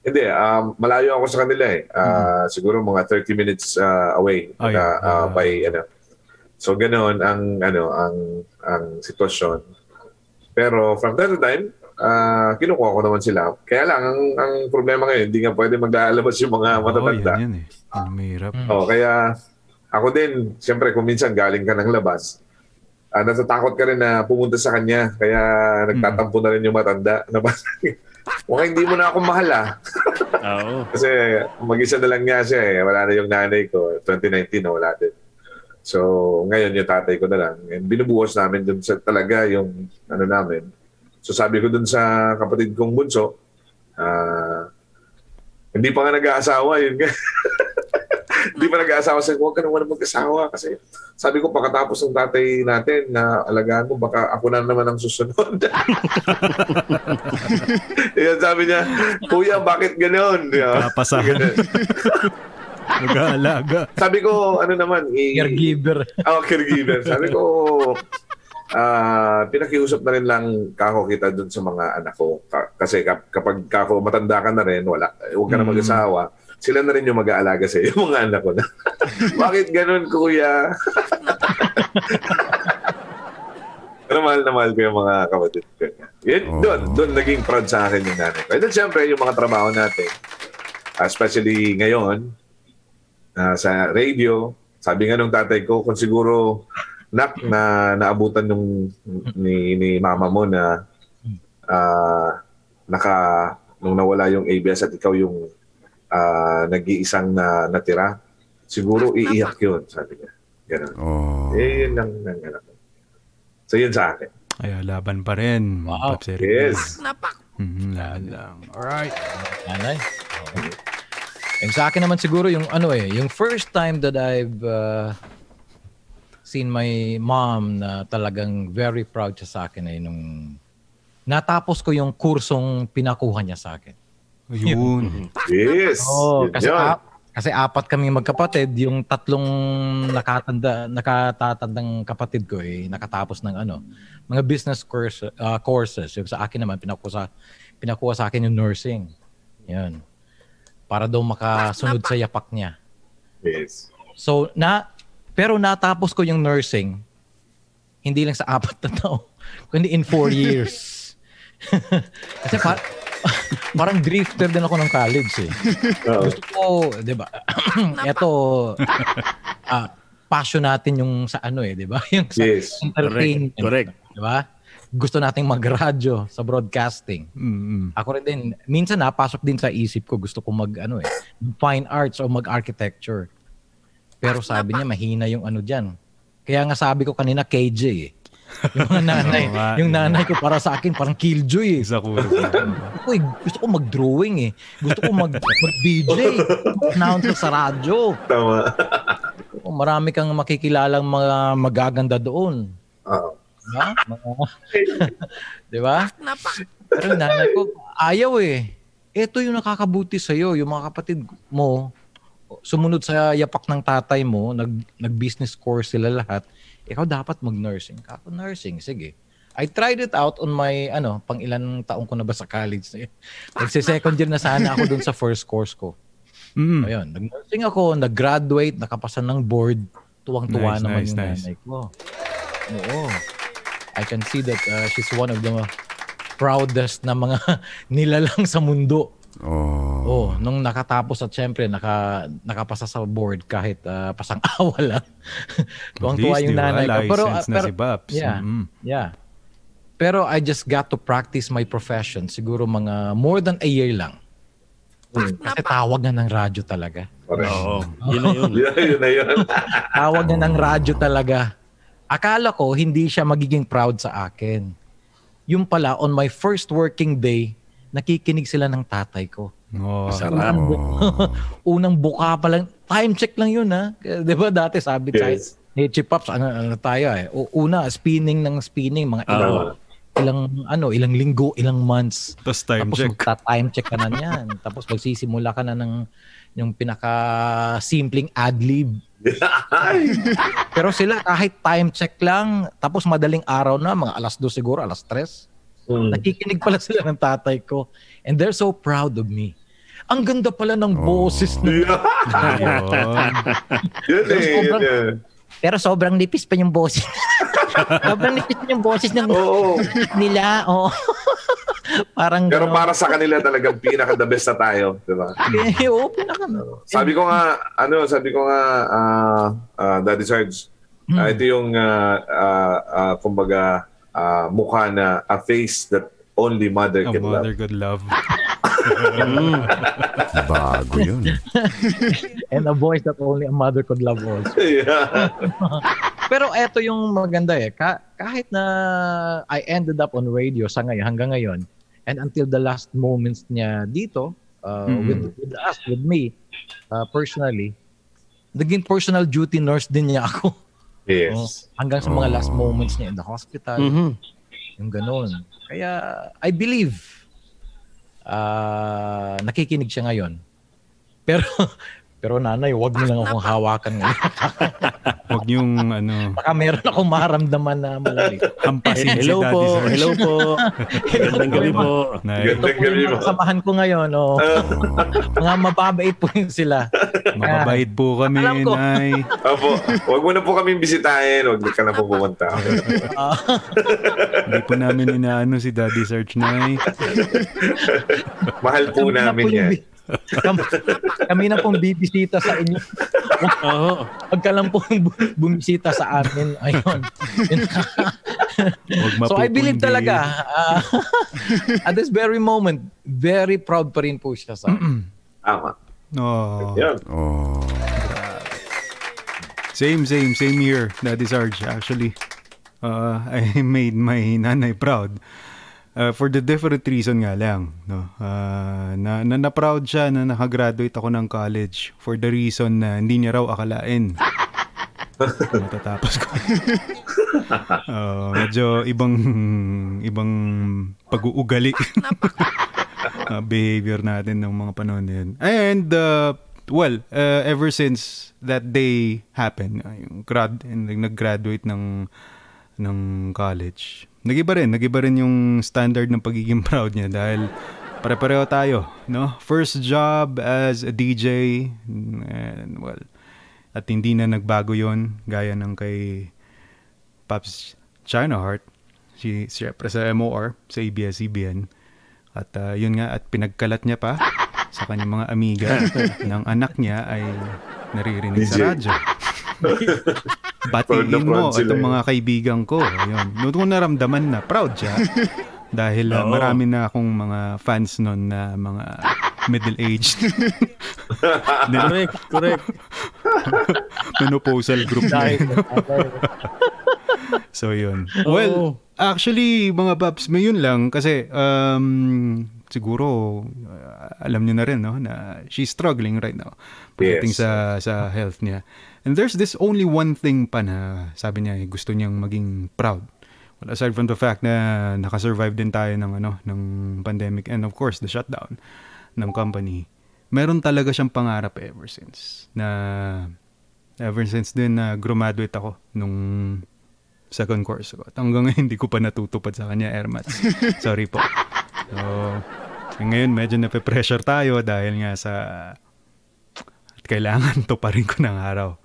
[SPEAKER 3] Hindi, um, malayo ako sa kanila eh. Uh, mm-hmm. Siguro mga 30 minutes uh, away oh, yeah. uh, uh, by ano. So ganoon ang ano ang ang sitwasyon. Pero from time to time, uh, kinukuha ko naman sila. Kaya lang ang, ang problema ngayon, hindi nga pwede maglalabas yung mga matatanda.
[SPEAKER 2] Oh, yan, yan eh. Ang mahirap.
[SPEAKER 3] Oh, kaya ako din, siyempre kung minsan galing ka ng labas, uh, natatakot ka rin na pumunta sa kanya. Kaya nagtatampo na rin yung matanda. Na Mukhang hindi mo na ako mahal ah.
[SPEAKER 5] Oo.
[SPEAKER 3] Kasi mag-isa na lang niya siya eh. Wala na yung nanay ko. 2019 na wala din. So, ngayon yung tatay ko na lang. And binubuhos namin dun sa talaga yung ano namin. So, sabi ko dun sa kapatid kong bunso, uh, hindi pa nga nag-aasawa yun. Hindi pa nag-aasawa. Ko, huwag ka naman mag-asawa. Kasi sabi ko, pagkatapos ng tatay natin na alagaan mo, baka ako na naman ang susunod. Yan sabi niya, Kuya, bakit ganoon?
[SPEAKER 2] Kapasahan. Mag-aalaga.
[SPEAKER 3] Sabi ko, ano naman,
[SPEAKER 4] i- caregiver.
[SPEAKER 3] Oh, caregiver. Sabi ko, uh, pinakiusap na rin lang kako kita dun sa mga anak ko. Kasi kapag kako matanda ka na rin, wala, huwag ka na mm. mag-asawa. Mm sila na rin yung mag-aalaga sa iyo, mga anak ko na. Bakit ganun, kuya? Pero mahal na mahal ko yung mga kapatid ko. Yun, oh. doon, doon naging proud sa akin yung nanay ko. And then syempre, yung mga trabaho natin, especially ngayon, uh, sa radio, sabi nga nung tatay ko, kung siguro nak na naabutan nung ni, ni mama mo na uh, naka nung nawala yung ABS at ikaw yung uh, nag-iisang na natira, siguro iiyak yun, sabi niya. Ganun.
[SPEAKER 2] Oh.
[SPEAKER 3] Eh, yun lang, lang, lang. So, yun sa akin.
[SPEAKER 2] Ay, laban pa rin.
[SPEAKER 3] Wow. Yes.
[SPEAKER 2] Napak. Mm-hmm, lang. Alright.
[SPEAKER 4] Nanay. Okay. And sa akin naman siguro yung ano eh, yung first time that I've uh, seen my mom na talagang very proud siya sa akin ay nung natapos ko yung kursong pinakuha niya sa akin.
[SPEAKER 2] Ayun.
[SPEAKER 3] yes.
[SPEAKER 4] Oh, kasi a- kasi apat kami magkapatid, yung tatlong nakatanda nakatatandang kapatid ko eh nakatapos ng ano, mga business course uh, courses. Yung sa akin naman pinakuha sa pinakuha sa akin yung nursing. Yan. Para daw makasunod sa yapak niya.
[SPEAKER 3] Yes.
[SPEAKER 4] So na pero natapos ko yung nursing hindi lang sa apat na taon, kundi in four years. Kasi pa, parang drifter din ako ng college eh. Uh-oh. Gusto ko, 'di ba? Ito uh, passion natin yung sa ano eh, 'di ba? Yung sa
[SPEAKER 3] yes.
[SPEAKER 4] entertainment.
[SPEAKER 5] Correct. Correct.
[SPEAKER 4] 'Di ba? Gusto nating magradyo sa broadcasting.
[SPEAKER 2] Mm-hmm.
[SPEAKER 4] Ako rin din, minsan napasok din sa isip ko, gusto ko mag ano eh, fine arts o mag-architecture. Pero sabi niya mahina yung ano diyan. Kaya nga sabi ko kanina KJ eh. Yung mga nanay, oh, yung nanay ko para sa akin parang killjoy eh.
[SPEAKER 2] Isa ko.
[SPEAKER 4] Uy, gusto ko mag-drawing eh. Gusto ko mag, mag-DJ. Announce sa radyo.
[SPEAKER 3] Tama.
[SPEAKER 4] Oh, marami kang makikilalang mga magaganda doon.
[SPEAKER 3] Oo.
[SPEAKER 4] Ha? Di ba? Pero yung nanay ko, ayaw eh. Ito yung nakakabuti sa'yo. Yung mga kapatid mo, sumunod sa yapak ng tatay mo, nag, nag-business course sila lahat. Ikaw dapat mag-nursing. Ako, nursing. Sige. I tried it out on my, ano, pang ilan taong ko na ba sa college. Nagsi-second year na sana ako dun sa first course ko.
[SPEAKER 2] Mm.
[SPEAKER 4] Ayun, nag-nursing ako, nag-graduate, nakapasa ng board. Tuwang-tuwa
[SPEAKER 2] Nice,
[SPEAKER 4] naman
[SPEAKER 2] nice,
[SPEAKER 4] yung
[SPEAKER 2] nice.
[SPEAKER 4] nanay ko. Oo. I can see that uh, she's one of the proudest na mga nilalang sa mundo.
[SPEAKER 6] Oh.
[SPEAKER 4] Oh, nung nakatapos at syempre naka nakapasa sa board kahit uh, pasang awa lang. Tuwang-tuwa yung nanay ko. Pero, uh,
[SPEAKER 2] na
[SPEAKER 4] pero
[SPEAKER 2] si Babs.
[SPEAKER 4] Yeah.
[SPEAKER 2] Mm.
[SPEAKER 4] Yeah. Pero I just got to practice my profession siguro mga more than a year lang. Kasi tawag na ng radyo talaga.
[SPEAKER 5] Oo. Yun na yun.
[SPEAKER 3] Yun, yun na yun.
[SPEAKER 4] Tawag na ng radyo talaga. Akala ko hindi siya magiging proud sa akin. Yung pala, on my first working day, nakikinig sila ng tatay ko.
[SPEAKER 2] Oh.
[SPEAKER 5] Sarap.
[SPEAKER 4] Unang, bu- unang buka pa lang, time check lang yun ha. Di ba dati sabi tayo,
[SPEAKER 3] Yes.
[SPEAKER 4] hey, Chip Pops, ano, ano tayo eh. O, una, spinning ng spinning, mga ilang,
[SPEAKER 5] Oo.
[SPEAKER 4] ilang, ano, ilang linggo, ilang months.
[SPEAKER 2] Tapos time
[SPEAKER 4] Tapos
[SPEAKER 2] check.
[SPEAKER 4] magta-time check ka na niyan. Tapos magsisimula ka na ng yung pinaka-simpleng ad-lib. Pero sila kahit time check lang, tapos madaling araw na, mga alas 2 siguro, alas 3.
[SPEAKER 3] Mm.
[SPEAKER 4] Nakikinig pala sila ng tatay ko. And they're so proud of me. Ang ganda pala ng boses na.
[SPEAKER 2] Ayun.
[SPEAKER 3] yun eh,
[SPEAKER 4] sobrang-
[SPEAKER 3] eh.
[SPEAKER 4] Pero sobrang nipis pa yung boses. sobrang nipis pa yung boses ng
[SPEAKER 3] Oo.
[SPEAKER 4] nila. Oh. Parang
[SPEAKER 3] Pero para sa kanila talagang pinaka-the best na tayo, di ba?
[SPEAKER 4] Eh, Oo, pinaka.
[SPEAKER 3] Sabi ko nga, ano, sabi ko nga, ah, ah, Daddy Sarge,
[SPEAKER 4] Hmm.
[SPEAKER 3] ah, ito yung, ah, ah, ah, kumbaga, ah, mukha na, a face that only mother
[SPEAKER 2] A
[SPEAKER 3] can love.
[SPEAKER 2] mother good love.
[SPEAKER 6] Bago yun.
[SPEAKER 4] And a voice that only a mother could love also.
[SPEAKER 3] yeah.
[SPEAKER 4] Pero eto yung maganda eh. Ka- kahit na I ended up on radio sa ngayon, hanggang ngayon, and until the last moments niya dito, uh,
[SPEAKER 2] Mhm.
[SPEAKER 4] with, with us, with me, uh, personally, naging personal duty nurse din niya ako. Oh,
[SPEAKER 3] Yes.
[SPEAKER 4] hanggang sa mga last moments niya in the hospital.
[SPEAKER 5] Mhm.
[SPEAKER 4] Yung ganun. Kaya, I believe, uh, nakikinig siya ngayon. Pero, pero nanay, wag mo lang akong hawakan ngayon.
[SPEAKER 2] Huwag yung ano,
[SPEAKER 4] Baka meron akong maramdaman na malali.
[SPEAKER 2] hampasin si
[SPEAKER 5] Hello
[SPEAKER 2] Daddy
[SPEAKER 5] po. Hello po. Magandang gabi po.
[SPEAKER 3] Gandang
[SPEAKER 4] po
[SPEAKER 3] gabi
[SPEAKER 4] mga kasamahan ko ngayon. Oh. mga mababait po yun sila.
[SPEAKER 2] Mababait po kami,
[SPEAKER 4] Alam ko.
[SPEAKER 2] Nay.
[SPEAKER 3] Opo, wag mo na po kaming bisitahin, wag ka na po pumunta.
[SPEAKER 4] Ah,
[SPEAKER 2] Hindi po namin inaano si Daddy Sarge, Nay.
[SPEAKER 3] Mahal po
[SPEAKER 4] kami na
[SPEAKER 3] namin
[SPEAKER 4] po
[SPEAKER 3] yan.
[SPEAKER 4] Kami, kami na pong bibisita sa inyo.
[SPEAKER 5] Oo.
[SPEAKER 4] Huwag ka lang pong bu- bumisita sa amin. Ayun. So I believe talaga, ah, at this very moment, very proud pa rin po siya sa
[SPEAKER 3] Tama.
[SPEAKER 2] Oh.
[SPEAKER 3] Yan.
[SPEAKER 6] Oh.
[SPEAKER 2] Same, same, same here, Daddy Sarge. Actually, uh, I made my nanay proud. Uh, for the different reason nga lang. No? Uh, na, na, na-proud siya na nakagraduate ako ng college for the reason na hindi niya raw akalain. Matatapos ko. Uh, medyo ibang ibang pag-uugali. uh, behavior natin ng mga panahon na yun. And, uh, well, uh, ever since that day happened, uh, yung grad, nag-graduate ng ng college, nagiba rin, nagiba rin yung standard ng pagiging proud niya dahil pare-pareho tayo, no? First job as a DJ, and well, at hindi na nagbago yon gaya ng kay Pops China Heart, si siyempre sa MOR, sa ABS-CBN. At uh, yun nga, at pinagkalat niya pa sa kanyang mga amiga ng anak niya ay naririnig sa
[SPEAKER 3] DJ.
[SPEAKER 2] radyo. Batiin mo itong
[SPEAKER 3] eh.
[SPEAKER 2] mga kaibigan ko. Ayun. Noon ko naramdaman na proud siya. Dahil uh, marami na akong mga fans noon na mga middle-aged.
[SPEAKER 5] Correct, correct.
[SPEAKER 2] menopausal group na yun. So yun. Well, actually mga paps, may yun lang kasi um, siguro uh, alam niyo na rin no na she's struggling right now pagdating
[SPEAKER 3] Yes.
[SPEAKER 2] sa sa health niya. And there's this only one thing pa na sabi niya eh, gusto niyang maging proud. Well, aside from the fact na nakasurvive din tayo ng ano ng pandemic and of course the shutdown ng company, meron talaga siyang pangarap ever since na ever since din na graduate ako nung second course ko. At hanggang ngayon hindi ko pa natutupad sa kanya, Ermats. Sorry po. So, eh, ngayon medyo nape-pressure tayo dahil nga sa at kailangan to pa rin ko ng araw.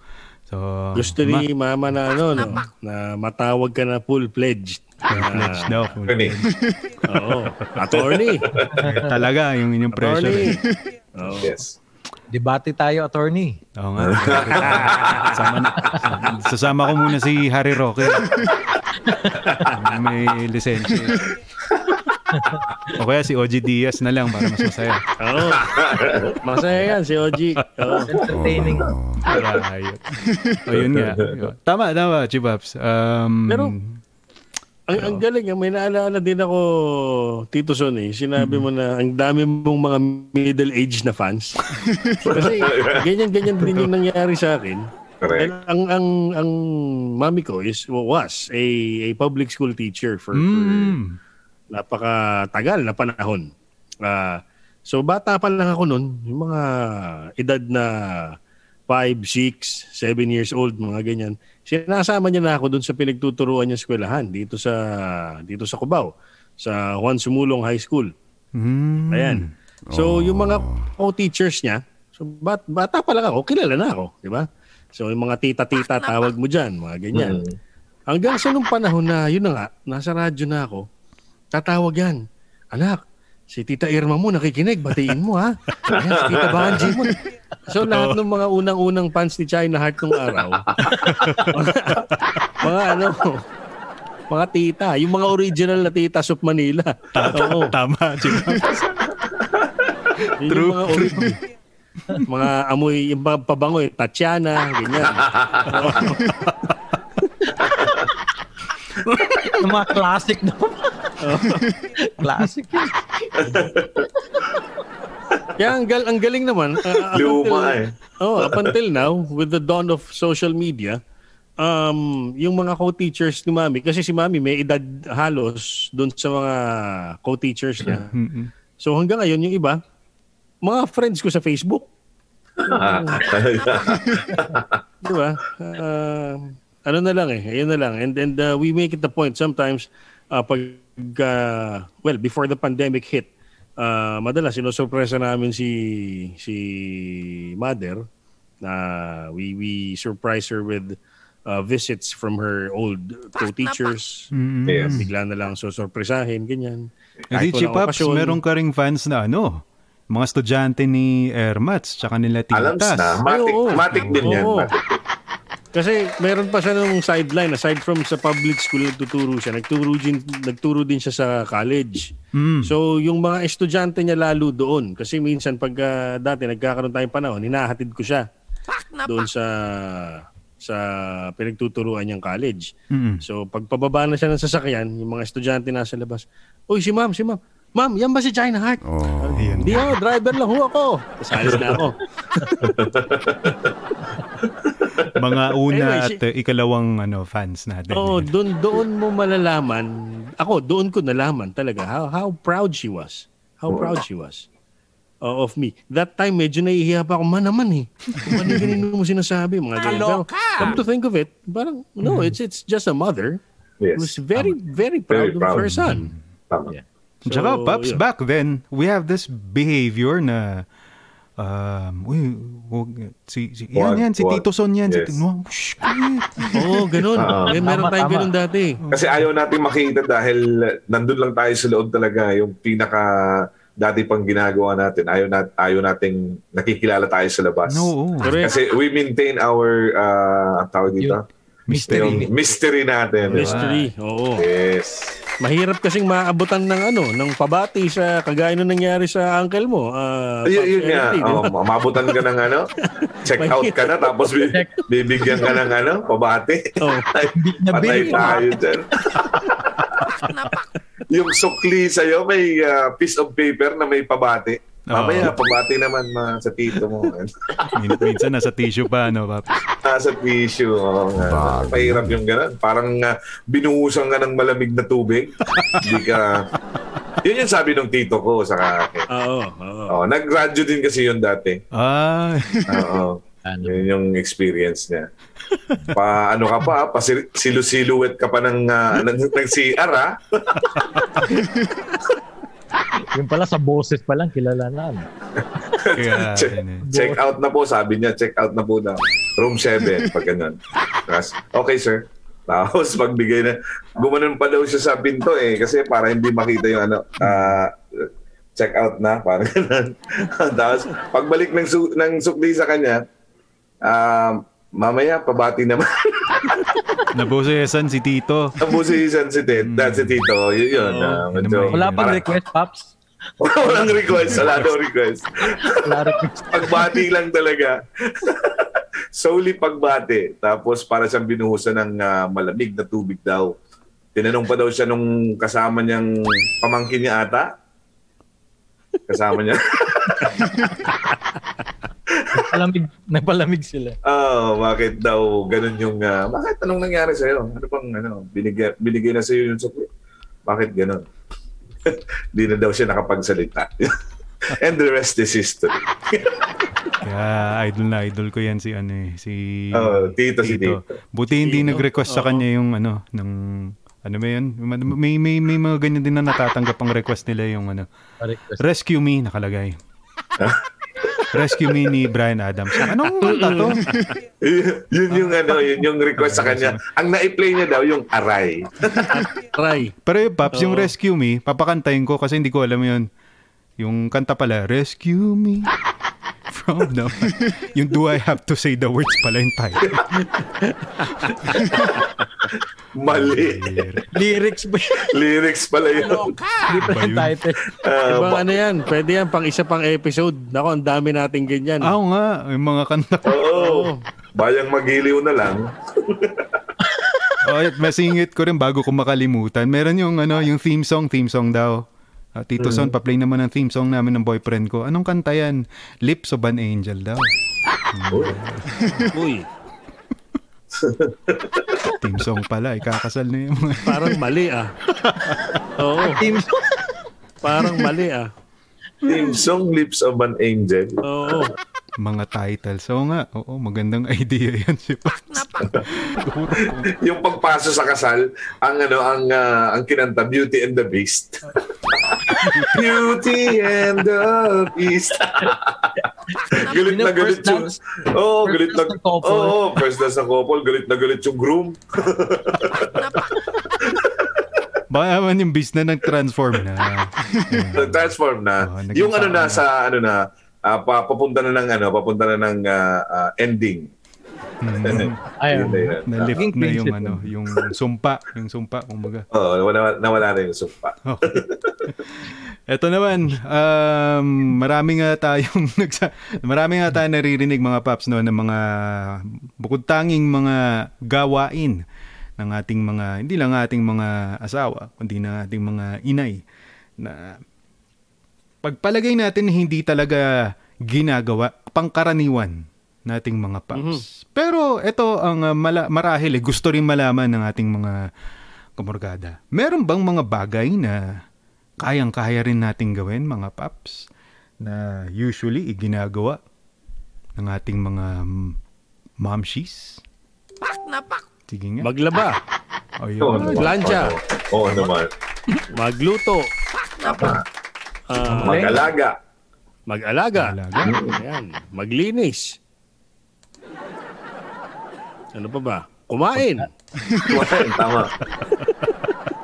[SPEAKER 2] So,
[SPEAKER 5] Gusto
[SPEAKER 2] ma-
[SPEAKER 5] ni mama na ano, no, na matawag ka na full-fledged.
[SPEAKER 2] Pledge daw. full
[SPEAKER 3] Attorney.
[SPEAKER 2] pledge.
[SPEAKER 5] Oo. Attorney.
[SPEAKER 2] Talaga, yung inyong pressure.
[SPEAKER 5] Attorney.
[SPEAKER 2] eh.
[SPEAKER 5] Oo.
[SPEAKER 3] Yes.
[SPEAKER 4] Debate tayo, attorney.
[SPEAKER 2] Oo nga. Sama na. Sasama ko muna si Harry Roque. May lisensya. O kaya si OG Diaz na lang para mas masaya.
[SPEAKER 5] Oo. Masaya yan si OG. Oo.
[SPEAKER 4] Entertaining.
[SPEAKER 2] Para ayun. O yun nga. Tama, tama, Chibaps. Um,
[SPEAKER 5] Pero, Ang, ang galing, ah. may naalala din ako, Tito Son eh. Sinabi mo na ang dami mong mga middle-aged na fans. Kasi ganyan-ganyan din yung nangyari sa akin.
[SPEAKER 3] Correct.
[SPEAKER 5] And ang ang ang mami ko is was a a public school teacher for, for
[SPEAKER 2] mm,
[SPEAKER 5] napakatagal na panahon. Ah, so bata pa lang ako noon, yung mga edad na 5, 6, 7 years old, mga ganyan. Sinasama niya na ako doon sa pinagtuturuan niya eskwelahan dito sa dito sa Cubao, sa Juan Sumulong High School.
[SPEAKER 2] mm,
[SPEAKER 5] Ayan. So yung mga co-teachers niya, so bat, bata pa lang ako, kilala na ako, di ba? So yung mga tita-tita tawag mo diyan, mga ganyan.
[SPEAKER 3] Mm.
[SPEAKER 5] Hanggang sa nung panahon na, yun na nga, nasa radyo na ako, tatawag yan. Anak, si Tita Irma mo nakikinig, batiin mo ha. Ayan, si Tita Banji mo. So lahat ng mga unang-unang fans ni China Heart nung araw, mga, mga ano, mga tita, yung mga original na titas of Manila. Oo.
[SPEAKER 2] tama.
[SPEAKER 5] Yun yung mga original. mga amoy, yung pa- pabango, eh, Tatiana, ganyan.
[SPEAKER 4] Yung mga classic na. classic yun.
[SPEAKER 5] Kaya ang, gal- ang galing naman. uh, up
[SPEAKER 3] Luma
[SPEAKER 5] until-
[SPEAKER 3] eh.
[SPEAKER 5] Oh, up until now, with the dawn of social media, um, yung mga co-teachers ni Mami, kasi si Mami may edad halos doon sa mga co-teachers niya.
[SPEAKER 2] Mm-mm.
[SPEAKER 5] So hanggang ngayon, yung iba, mga friends ko sa Facebook. Di ba? Ah, ano na lang eh. Ayun na lang. And, and uh, we make it the point sometimes uh, pag, uh, well, before the pandemic hit, uh, madalas sinusurpresa namin si si mother na we we surprise her with uh, visits from her old co-teachers.
[SPEAKER 2] Mm.
[SPEAKER 3] Yes.
[SPEAKER 5] Bigla na lang susurpresahin, ganyan.
[SPEAKER 2] Hindi, Chipaps,
[SPEAKER 5] okasyon.
[SPEAKER 2] meron ka ring fans na ano, mga estudyante ni Ermats, tsaka nila
[SPEAKER 3] Alams
[SPEAKER 2] Titas.
[SPEAKER 3] na. Matic,
[SPEAKER 5] Ay, oo.
[SPEAKER 3] matic din yan.
[SPEAKER 5] Oo. Kasi meron pa siya nung sideline, aside from sa public school nagtuturo siya, nagturo din, nagturo din siya sa college.
[SPEAKER 2] Mm.
[SPEAKER 5] So yung mga estudyante niya lalo doon, kasi minsan pag ah, dati nagkakaroon tayong panahon, hinahatid ko siya doon sa sa pinagtuturuan niyang college.
[SPEAKER 2] Mm.
[SPEAKER 5] So pag pababa na siya ng sasakyan, yung mga estudyante nasa labas, Uy, si ma'am, si ma'am. Ma'am, yan ba si China Heart?
[SPEAKER 6] Oh.
[SPEAKER 5] Hindi ako, driver lang ho ako. Tapos alis na ako.
[SPEAKER 2] Mga una
[SPEAKER 5] Anyway,
[SPEAKER 2] at uh, ikalawang ano fans natin.
[SPEAKER 5] Oo, doon doon mo malalaman. Ako, doon ko nalaman talaga how how proud she was. How proud she was uh, of me. That time medyo nahihiya pa ako man naman eh. Kung ano ganun mo sinasabi, mga ganyan. Pero come to think of it, parang no, it's it's just a mother who's
[SPEAKER 3] Yes.
[SPEAKER 5] very very proud,
[SPEAKER 3] Very proud.
[SPEAKER 5] of her son.
[SPEAKER 3] Tama.
[SPEAKER 4] Yeah.
[SPEAKER 2] Tsaka,
[SPEAKER 5] So,
[SPEAKER 2] Paps,
[SPEAKER 5] yun.
[SPEAKER 2] back then, we have this behavior na um, uy, wag, si, si, yan, yan, si. Tito Son yan.
[SPEAKER 3] Yes.
[SPEAKER 2] Si, no.
[SPEAKER 5] Oo, ganun.
[SPEAKER 3] Ah.
[SPEAKER 5] Eh, meron
[SPEAKER 4] Tama,
[SPEAKER 5] tayong ganun dati.
[SPEAKER 3] Kasi ayaw natin makita dahil nandun lang tayo sa loob talaga. Yung pinaka dati pang ginagawa natin. Ayaw, nat, ayaw nating nakikilala tayo sa labas.
[SPEAKER 2] No,
[SPEAKER 5] Correct.
[SPEAKER 3] Kasi we maintain our, uh, ang tawag dito?
[SPEAKER 2] mystery.
[SPEAKER 3] Yung mystery natin. di ba?
[SPEAKER 5] Mystery. Oo.
[SPEAKER 3] Yes.
[SPEAKER 5] Mahirap kasing maabutan ng ano, ng pabati sa kagaya nung nangyari sa uncle mo. Ah,
[SPEAKER 3] Yun,
[SPEAKER 5] Pops
[SPEAKER 3] yun nga. Oh, mabutan ka ng ano, check out ka na, tapos bi- bibigyan ka ng ano, pabati.
[SPEAKER 5] Oh.
[SPEAKER 3] Patay tayo dyan. yung sukli sa'yo, may ah, piece of paper na may pabati. Mamaya, pabati naman ma, sa tito mo.
[SPEAKER 2] Min- Minsan nasa tissue pa, ano, Paps?
[SPEAKER 3] Nasa tissue. Oo nga. Mahirap yung ganun. Parang ah, binuhusan ka ng malamig na tubig. Hindi ka... Yun yung sabi ng tito ko sa akin.
[SPEAKER 5] Oo, oo.
[SPEAKER 3] Oh, nag-radyo din kasi yun dati.
[SPEAKER 2] Ah,
[SPEAKER 3] Oo.
[SPEAKER 4] Ano?
[SPEAKER 3] Yun yung experience niya. Pa ano ka pa, pa silu-silhouette ka pa ng, uh, ng, ng CR ha?
[SPEAKER 4] Yung pala sa boses pa lang, kilala na. ano?
[SPEAKER 2] kaya,
[SPEAKER 3] check,
[SPEAKER 2] yun eh.
[SPEAKER 3] check out na po, sabi niya, check out na po daw. Room 7, pag ganun. Okay sir. Tapos pagbigay na, gumanon pa daw siya sa pinto eh, kasi para hindi makita yung ano, ah, check out na, parang ganun. Tapos, pagbalik ng, su- ng sukli sa kanya, ah, mamaya, pabati naman.
[SPEAKER 2] Nabosesan si Tito.
[SPEAKER 3] Ang busisan si Ted, that's si Tito. Yun yun. Ah,
[SPEAKER 2] Yun
[SPEAKER 3] medyo-
[SPEAKER 4] Wala pang request, Pops.
[SPEAKER 3] Walang request. Wala daw request.
[SPEAKER 4] Wala request.
[SPEAKER 3] Pagbati lang talaga. Solely pagbati. Tapos para siyang binuhusan ng ah, malamig na tubig daw. Tinanong pa daw siya nung kasama niyang pamangkin niya ata. Kasama niya.
[SPEAKER 4] Palamig, nagpalamig sila.
[SPEAKER 3] Oh, bakit daw ganun yung ah, bakit anong nangyari sa Ano bang ano, binigay binigay na sa iyo yung sukli? Bakit ganun? Di na daw siya nakapagsalita. And the rest is history.
[SPEAKER 2] Kaya idol na idol ko yan si ano eh, si
[SPEAKER 3] Oh, Tito si Tito.
[SPEAKER 2] Buti hindi
[SPEAKER 5] Tito,
[SPEAKER 2] nag-request sa kanya yung ano ng ano ba yun? May, may, may mga ganyan din na natatanggap ang request nila yung ano.
[SPEAKER 4] Request.
[SPEAKER 2] Rescue Me nakalagay. Rescue Me ni Brian Adams. Anong kanta to?
[SPEAKER 3] yun yung ano, yun yung request sa kanya. Ang na-play niya daw yung aray.
[SPEAKER 5] Try.
[SPEAKER 2] Pero yung Paps, yung. Rescue Me, papakantayin ko kasi hindi ko alam yun. Yung kanta pala, Rescue Me from the... yung Do I Have to Say the Words pala yung title.
[SPEAKER 3] Mali.
[SPEAKER 4] Lyrics ba yun?
[SPEAKER 3] Lyrics pala yun.
[SPEAKER 4] Hindi pa yung title.
[SPEAKER 3] Ah,
[SPEAKER 5] Ibang
[SPEAKER 3] ba-
[SPEAKER 5] ano yan, pwede yan pang isa pang episode. Nako, ang dami nating ganyan.
[SPEAKER 2] Ah, Oo nga, yung mga kanta.
[SPEAKER 3] Oo. Bayang magiliw na lang.
[SPEAKER 2] oh, at masingit ko rin bago ko makalimutan. Meron yung ano, yung theme song, theme song daw. Ah, Tito Son, pa-play naman ang theme song namin ng boyfriend ko. Anong kanta yan? Lips of an Angel daw.
[SPEAKER 5] Uy,
[SPEAKER 2] Theme song pala, ikakasal na yung mga...
[SPEAKER 5] parang mali ah. Oo,
[SPEAKER 4] Team
[SPEAKER 5] parang mali ah.
[SPEAKER 3] Theme song Lips of an Angel.
[SPEAKER 5] Oo.
[SPEAKER 2] Mga titles. So nga, oo, magandang idea yan si Paps.
[SPEAKER 3] Yung pagpasok sa kasal, ang ano, ang ah, ang kinanta Beauty and the Beast. Beauty and the Beast. galit na galit yung... Oo,
[SPEAKER 4] first
[SPEAKER 3] galit na... Oo, first dance ng couple. Galit na galit yung groom.
[SPEAKER 2] Baka naman yung beast na nag-transform na.
[SPEAKER 3] Transform na.
[SPEAKER 2] Naging
[SPEAKER 3] yung ano na
[SPEAKER 2] na.
[SPEAKER 3] sa ano na pa, papunta na ng ano, papunta na ng ah, ah, ending.
[SPEAKER 2] Mm,
[SPEAKER 4] Ayun.
[SPEAKER 3] Yun na yun.
[SPEAKER 2] na-lift na yung ano, yung sumpa. Yung sumpa, kumbaga.
[SPEAKER 3] Oo, nawala, nawala na yung sumpa.
[SPEAKER 2] Okay. Ito naman, um, marami nga tayong nagsa marami nga tayong naririnig mga paps no ng mga bukod tanging mga gawain ng ating mga hindi lang ating mga asawa kundi ng ating mga inay na pagpalagay natin hindi talaga ginagawa pangkaraniwan nating mga paps. Pero ito ang uh, mala- marahil eh, gusto rin malaman ng ating mga kamorgada. Meron bang mga bagay na kayang-kaya rin nating gawin mga paps na usually iginagawa ng ating mga mm, momshies? Pak na pak! Sige nga.
[SPEAKER 5] Maglaba,
[SPEAKER 3] Oo
[SPEAKER 2] Ayun.
[SPEAKER 3] naman.
[SPEAKER 5] Plancha.
[SPEAKER 3] Oo naman.
[SPEAKER 5] magluto,
[SPEAKER 3] Tama.
[SPEAKER 5] Ah,
[SPEAKER 3] Mag-alaga.
[SPEAKER 5] mag-alaga,
[SPEAKER 2] Alaga.
[SPEAKER 5] Ayan, maglinis. Ano pa ba? Kumain.
[SPEAKER 3] Kumain, tama.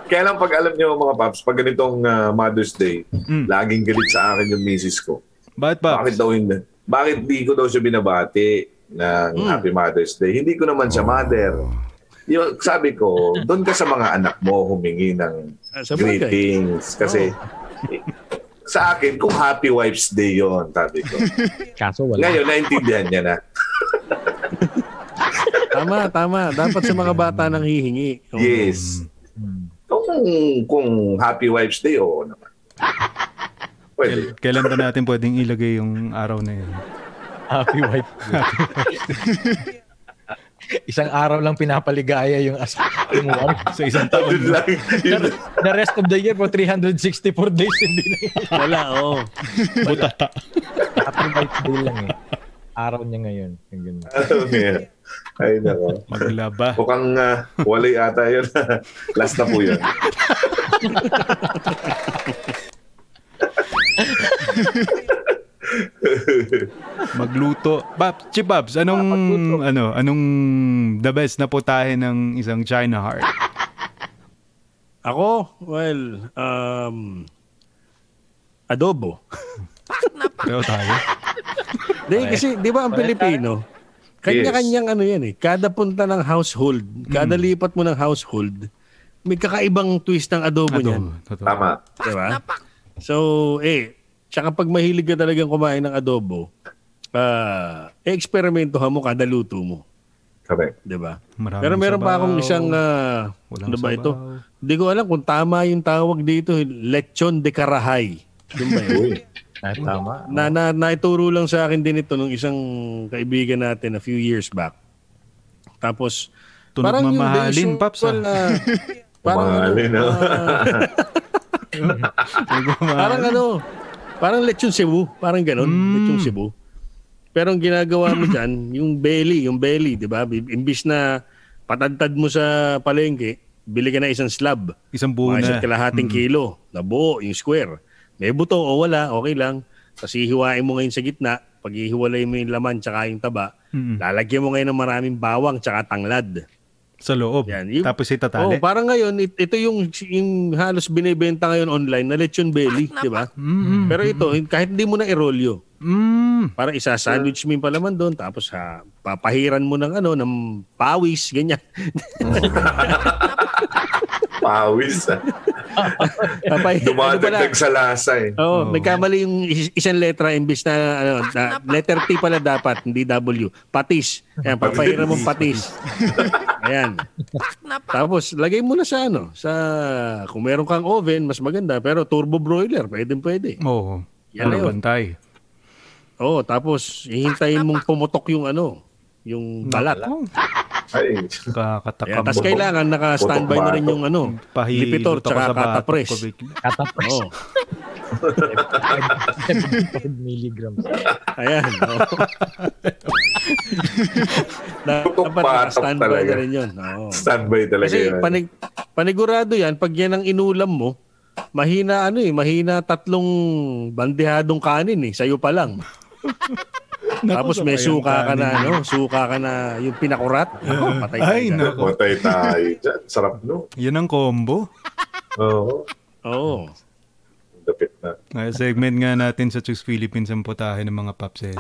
[SPEAKER 3] Kaya lang pag alam niyo mga paps, pag ganitong ah, Mother's Day,
[SPEAKER 2] Mm.
[SPEAKER 3] laging galit sa akin yung misis ko.
[SPEAKER 2] Bakit paps?
[SPEAKER 3] Bakit daw hindi? Bakit di ko daw siya binabati ng
[SPEAKER 2] Hmm.
[SPEAKER 3] Happy Mother's Day? Hindi ko naman siya mother. Yung, sabi ko, doon ka sa mga anak mo humingi ng
[SPEAKER 5] Ah, Sa bagay.
[SPEAKER 3] greetings. Kasi eh, sa akin, kung Happy Wife's Day yon sabi ko.
[SPEAKER 4] Kaso wala.
[SPEAKER 3] Ngayon, naintindihan niya na.
[SPEAKER 5] Tama, tama. Dapat sa mga bata nang hihingi. Oo.
[SPEAKER 3] Yes.
[SPEAKER 4] Hmm.
[SPEAKER 3] Kung kung, Happy Wives Day, oo naman. Pwede.
[SPEAKER 2] Kail- Kailan ba natin pwedeng ilagay yung araw na yun?
[SPEAKER 4] Happy wife. Isang araw lang pinapaligaya yung asawa mo.
[SPEAKER 2] Sa isang
[SPEAKER 3] Yun
[SPEAKER 2] taon.
[SPEAKER 3] lang. Yun lang.
[SPEAKER 4] The rest of the year for 364 days hindi na yun.
[SPEAKER 5] Wala, oo.
[SPEAKER 2] Butata.
[SPEAKER 4] Happy wife day lang eh. Araw niya ngayon. Yung ganun.
[SPEAKER 3] Ay, nako.
[SPEAKER 2] Maglaba.
[SPEAKER 3] Mukhang uh, wala yata yun. Last na po yun.
[SPEAKER 2] Magluto. Babs, Chibabs, anong, ano, anong the best na putahe ng isang China heart?
[SPEAKER 5] Ako, well, um, adobo.
[SPEAKER 2] Pero tayo.
[SPEAKER 5] Di, kasi, di ba ang Pilipino, kanya-kanyang ano yan eh. Kada punta ng household, kada lipat mo ng household, may kakaibang twist ng adobo niyan.
[SPEAKER 3] Tama.
[SPEAKER 5] Di ba? So, eh, tsaka pag mahilig ka talagang kumain ng adobo, ah, eh, eksperimentohan mo kada luto mo.
[SPEAKER 3] Correct.
[SPEAKER 5] Di ba?
[SPEAKER 2] Maraming
[SPEAKER 5] Pero meron pa
[SPEAKER 2] sabaw.
[SPEAKER 5] akong isang, ah,
[SPEAKER 2] Walang
[SPEAKER 5] ano ba
[SPEAKER 2] sabaw.
[SPEAKER 5] ito? Hindi ko alam kung tama yung tawag dito, eh, lechon de carahay. Yun ba yun?
[SPEAKER 4] Ah, tama.
[SPEAKER 5] na, na, naituro lang sa akin din ito nung isang kaibigan natin a few years back. Tapos,
[SPEAKER 2] Tunog
[SPEAKER 5] parang yung
[SPEAKER 2] mamahalin,
[SPEAKER 5] usual
[SPEAKER 2] Paps, ah.
[SPEAKER 5] na, parang,
[SPEAKER 3] Mamahalin,
[SPEAKER 5] ano,
[SPEAKER 3] no?
[SPEAKER 5] ah, parang ano, parang lechon Cebu. Parang ganun,
[SPEAKER 2] Mm.
[SPEAKER 5] lechon Cebu. Pero ang ginagawa mo dyan, yung belly, yung belly, di ba? Imbis na patadtad mo sa palengke, bili ka na isang slab.
[SPEAKER 2] Isang buo na.
[SPEAKER 5] kalahating kilo na buo, yung square. May buto o wala, okay lang. Tapos hihiwain mo ngayon sa gitna. Pag hihiwalay mo yung laman tsaka yung taba,
[SPEAKER 2] Mm.
[SPEAKER 5] lalagyan mo ngayon ng maraming bawang tsaka tanglad.
[SPEAKER 2] Sa loob.
[SPEAKER 5] Yan, yung-
[SPEAKER 2] Tapos
[SPEAKER 5] Oh,
[SPEAKER 2] itatali.
[SPEAKER 5] parang ngayon, it- ito yung, yung halos binibenta ngayon online na lechon belly, di ba?
[SPEAKER 2] Mm.
[SPEAKER 5] Pero ito, kahit hindi mo na irolyo,
[SPEAKER 2] Mm.
[SPEAKER 5] para isa sandwich mo yung palaman doon, tapos ha, papahiran mo ng ano, ng pawis, ganyan.
[SPEAKER 3] Pawis. ah.
[SPEAKER 5] Papay, ano pala?
[SPEAKER 3] Dumadagdag sa lasa eh.
[SPEAKER 5] Oo,
[SPEAKER 2] Oh.
[SPEAKER 5] may kamali yung is- isang letra imbis na, ano, na letter T pala dapat, hindi W. Patis. Ayan, papahiran mong patis. Ayan. Tapos, lagay mo na sa ano, sa, kung meron kang oven, mas maganda. Pero turbo broiler, pwede pwede.
[SPEAKER 2] Oo.
[SPEAKER 5] Yan na
[SPEAKER 2] Ano,
[SPEAKER 5] yun.
[SPEAKER 2] bantay.
[SPEAKER 5] Oo, tapos, hihintayin mong pumutok yung ano, yung balat.
[SPEAKER 2] Oh,
[SPEAKER 3] Ay.
[SPEAKER 2] Kakatakam.
[SPEAKER 5] tapos kailangan naka-standby na rin yung ano,
[SPEAKER 2] Pahilot
[SPEAKER 5] lipitor tsaka
[SPEAKER 2] bigla.
[SPEAKER 4] Katapos.
[SPEAKER 5] Oo.
[SPEAKER 4] 7 milligrams.
[SPEAKER 5] Ayan.
[SPEAKER 3] Tutok
[SPEAKER 5] Dapat naka-standby
[SPEAKER 3] talaga.
[SPEAKER 5] na rin yun. Oo.
[SPEAKER 3] Standby talaga
[SPEAKER 5] Kasi
[SPEAKER 3] yun.
[SPEAKER 5] panig, panigurado yan, pag yan ang inulam mo, mahina ano eh, mahina tatlong bandehadong kanin eh, sa'yo pa lang. Tapos may suka ka na, ano, suka ka na yung pinakurat. Oh, patay tayo
[SPEAKER 2] Ay,
[SPEAKER 5] dyan.
[SPEAKER 2] nako.
[SPEAKER 3] Matay tayo dyan. Sarap no.
[SPEAKER 2] Yan ang combo.
[SPEAKER 3] Oo.
[SPEAKER 5] Oo.
[SPEAKER 3] Dapit na.
[SPEAKER 2] Uh, segment nga natin sa Choose Philippines ang putahe ng mga paps eh.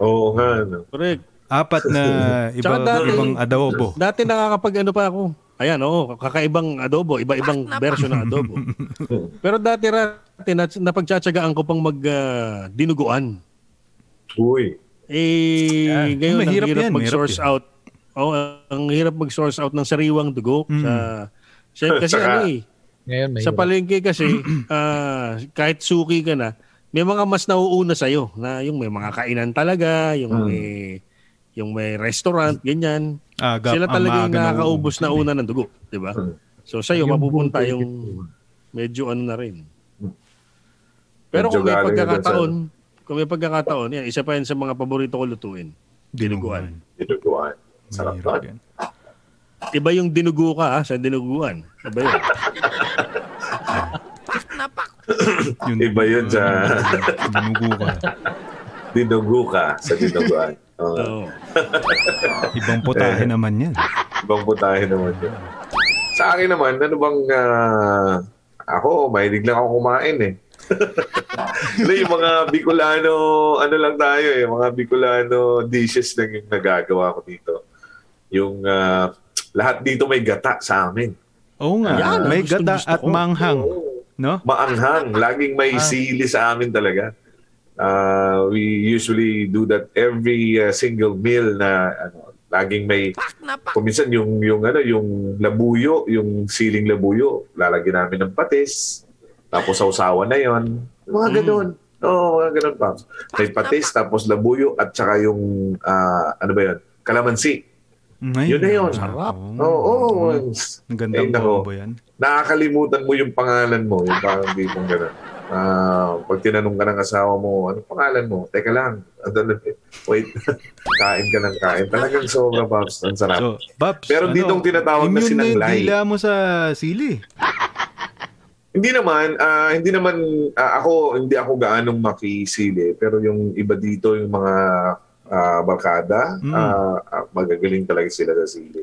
[SPEAKER 3] Oo nga. No.
[SPEAKER 5] Correct.
[SPEAKER 2] Apat na iba,
[SPEAKER 5] dati-
[SPEAKER 2] ibang adobo.
[SPEAKER 5] Dati nakakapag ano pa ako. Ayan, oo, kakaibang adobo, iba-ibang version ng adobo. Pero dati rati, na, napagtsatsagaan ko pang mag ah, dinuguan.
[SPEAKER 3] Uy.
[SPEAKER 5] Eh, ngayon ang hirap
[SPEAKER 2] yan,
[SPEAKER 5] mag-source
[SPEAKER 2] mahirap
[SPEAKER 5] out. Oh, ang hirap mag-source out ng sariwang dugo sa sa- kasi
[SPEAKER 3] Saka-
[SPEAKER 5] ano eh,
[SPEAKER 4] Ngayon, may
[SPEAKER 5] sa palengke kasi ah, kahit suki ka na, may mga mas nauuna sa na yung may mga kainan talaga, yung may yung may restaurant, ganyan.
[SPEAKER 2] Ah, gap-
[SPEAKER 5] Sila talaga yung
[SPEAKER 2] maaga na
[SPEAKER 5] nakakaubos na una ng dugo, di ba? So sa'yo,
[SPEAKER 4] Yung
[SPEAKER 5] mapupunta yung medyo ano na rin. Pero
[SPEAKER 3] Medyo
[SPEAKER 5] kung may pagkakataon, kung may pagkakataon, yan, isa pa yan sa mga paborito ko lutuin. Dinuguan.
[SPEAKER 3] Dinuguan. Sarap
[SPEAKER 2] yan.
[SPEAKER 5] Iba yung dinugo ka ha, sa dinuguan. Iba yun.
[SPEAKER 2] Yun,
[SPEAKER 3] Iba yun sa
[SPEAKER 2] Dinugo ka.
[SPEAKER 3] dinugu ka sa dinuguan. Oo.
[SPEAKER 5] Oo.
[SPEAKER 2] Ibang putahe naman yan.
[SPEAKER 3] Ibang putahe naman yun. Sa akin naman, ano bang... ah, ako, mahilig lang ako kumain eh. Yung mga Bicolano, ano lang tayo eh, mga Bicolano dishes lang yung nagagawa ko dito. Yung ah, lahat dito may gata sa amin.
[SPEAKER 2] Oo nga.
[SPEAKER 5] Yan,
[SPEAKER 2] may gata
[SPEAKER 5] gusto
[SPEAKER 2] at
[SPEAKER 5] ko.
[SPEAKER 2] manghang.
[SPEAKER 3] Oo.
[SPEAKER 2] No?
[SPEAKER 3] Maanghang. Laging may sili sa amin talaga. Uh, we usually do that every uh, single meal na ano, Laging may kuminsan yung yung ano yung labuyo, yung siling labuyo, lalagyan namin ng patis. Tapos sausawan na 'yon. Mga ganun. Oo, mga ganun pa. May patis, tapos labuyo, at saka yung, ah, ano ba yun? Kalamansi.
[SPEAKER 2] Ngayon,
[SPEAKER 3] Yun na yun.
[SPEAKER 2] Sarap.
[SPEAKER 3] Oo, oo.
[SPEAKER 2] Ang gandang
[SPEAKER 3] Eh,
[SPEAKER 2] combo yan.
[SPEAKER 3] Nakakalimutan mo yung pangalan mo. Yung parang di mong ganun. Ah, pag tinanong ka ng asawa mo, ano pangalan mo? Teka lang. Ano, wait. kain ka ng kain. Talagang sobra, Pops. Ang sarap.
[SPEAKER 2] So, Babs,
[SPEAKER 3] Meron ditong tinatawag na
[SPEAKER 2] immune yung
[SPEAKER 3] sinanglay.
[SPEAKER 2] dila mo sa sili.
[SPEAKER 3] Hindi naman, ah, hindi naman ah, ako hindi ako gaanong makisili pero yung iba dito yung mga ah, barkada,
[SPEAKER 2] Mm.
[SPEAKER 3] ah, magagaling talaga sila sa sili.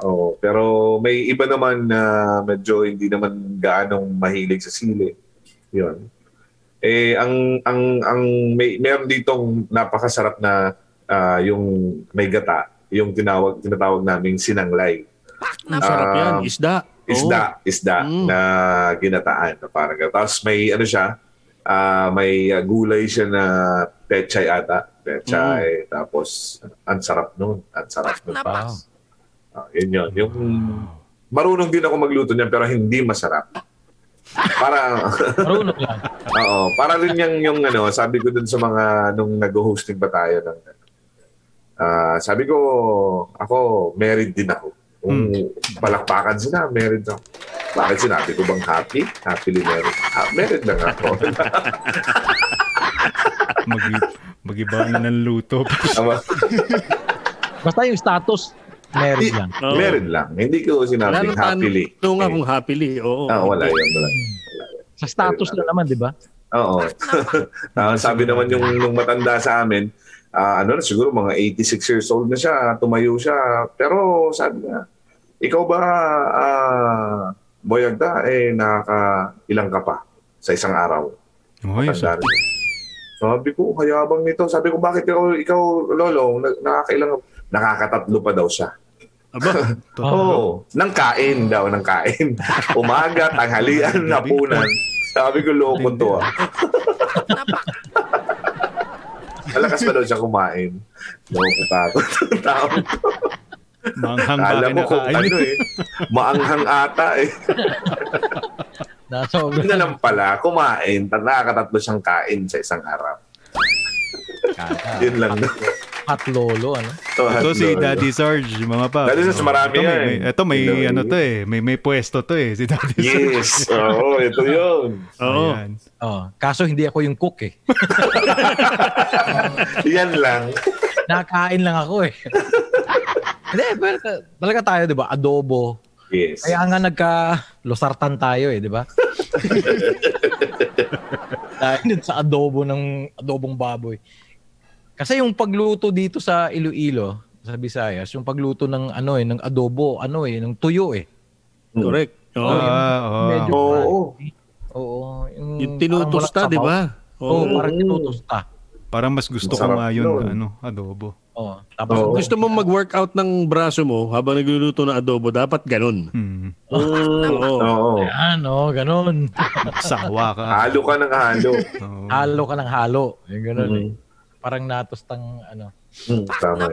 [SPEAKER 3] Oh, pero may iba naman na medyo hindi naman gaanong mahilig sa sili. 'Yon. Eh ang ang ang may meron ditong napakasarap na ah, yung may gata, yung tinawag tinatawag naming sinanglay.
[SPEAKER 5] Masarap yan.
[SPEAKER 3] Um,
[SPEAKER 5] Isda.
[SPEAKER 3] Isda, isda
[SPEAKER 5] Mm.
[SPEAKER 3] na ginataan na parang. Tapos may ano siya, ah, may ah, gulay siya na pechay ata. Pechay. Tapos ang sarap nun. Ang sarap nun.
[SPEAKER 4] Wow.
[SPEAKER 3] Ah, yun yun. Yung marunong din ako magluto niyan pero hindi masarap. Para
[SPEAKER 4] Marunong lang.
[SPEAKER 3] Oo, para rin yung yung ano, sabi ko dun sa mga nung nag-hosting ba tayo ng Ah, sabi ko ako married din ako. Kung palakpakan sila, married ako. Bakit sinabi ko bang happy? Happily married. Ha, married lang ako.
[SPEAKER 2] Mag Mag-iba na ng luto.
[SPEAKER 4] Basta yung status,
[SPEAKER 3] Di-
[SPEAKER 4] lang.
[SPEAKER 5] Oo.
[SPEAKER 3] married lang. Hindi ko sinabing happily.
[SPEAKER 5] Oo nga kung happily. Oo.
[SPEAKER 3] Ah, wala yun. Wala.
[SPEAKER 4] Sa status na naman, di ba?
[SPEAKER 3] Oo. Ah, sabi naman yung nung matanda sa amin, ah, ano na siguro mga 86 years old na siya, tumayo siya. Pero sabi niya, ikaw ba ah, Boyagda eh nakaka ilang ka pa sa isang araw?
[SPEAKER 2] Oy, so.
[SPEAKER 3] Sabi ko, hayabang nito. Sabi ko, bakit ikaw, ikaw Lolo, na- nakakailang nakakatatlo pa daw siya.
[SPEAKER 5] Aba,
[SPEAKER 3] Oo. Oh, nang kain daw, nang kain. Umaga, tanghalian, hapunan. Sabi ko, loko to ah. Malakas pa daw siya kumain. Loko takot. Tao.
[SPEAKER 2] manghang ba
[SPEAKER 3] Kala mo kung ano eh. Maanghang ata eh.
[SPEAKER 4] Nasa
[SPEAKER 3] Yun na lang pala, kumain. Nakakatatlo siyang kain sa isang araw. Yun lang.
[SPEAKER 4] At lolo, ano?
[SPEAKER 2] Ito si Daddy Sarge, mga pa.
[SPEAKER 3] Daddy Sarge, marami
[SPEAKER 2] ito, may,
[SPEAKER 3] yan.
[SPEAKER 2] may, ito may
[SPEAKER 3] Hello.
[SPEAKER 2] ano to eh. May, may pwesto to eh. Si Daddy Sarge.
[SPEAKER 3] Yes. Oo, ito yun.
[SPEAKER 5] oo.
[SPEAKER 2] Ayan.
[SPEAKER 4] Oh, kaso hindi ako yung cook eh.
[SPEAKER 3] Yan lang.
[SPEAKER 4] Nakain lang ako eh. Hindi, pero ta- talaga tayo, di ba? Adobo.
[SPEAKER 3] Yes.
[SPEAKER 4] Kaya nga nagka-losartan tayo eh, di ba? Dahil sa adobo ng adobong baboy. Kasi yung pagluto dito sa Iloilo, sa Visayas, yung pagluto ng ano eh, ng adobo, ano eh, ng tuyo eh.
[SPEAKER 5] Correct. Oo.
[SPEAKER 2] Ah, oo.
[SPEAKER 4] Medyo
[SPEAKER 3] Oo.
[SPEAKER 4] Oo. Yung,
[SPEAKER 5] yung tinutusta, di ba?
[SPEAKER 4] Oo,
[SPEAKER 5] Oo.
[SPEAKER 4] parang tinutusta.
[SPEAKER 2] Parang mas gusto ko nga yun,
[SPEAKER 3] yun.
[SPEAKER 2] ano, adobo.
[SPEAKER 4] Oo. Tapos,
[SPEAKER 3] Oo.
[SPEAKER 5] Gusto mo mag-workout ng braso mo habang nagluluto ng adobo, dapat ganun.
[SPEAKER 2] Hmm.
[SPEAKER 3] Mm,
[SPEAKER 5] Oo.
[SPEAKER 3] Oo.
[SPEAKER 4] yan, oh, ganun.
[SPEAKER 2] Sawa ka.
[SPEAKER 3] Halo ka ng halo.
[SPEAKER 2] Oo.
[SPEAKER 4] halo ka ng halo. Yung ganun eh. Parang natostang ano.
[SPEAKER 3] Mm, tama.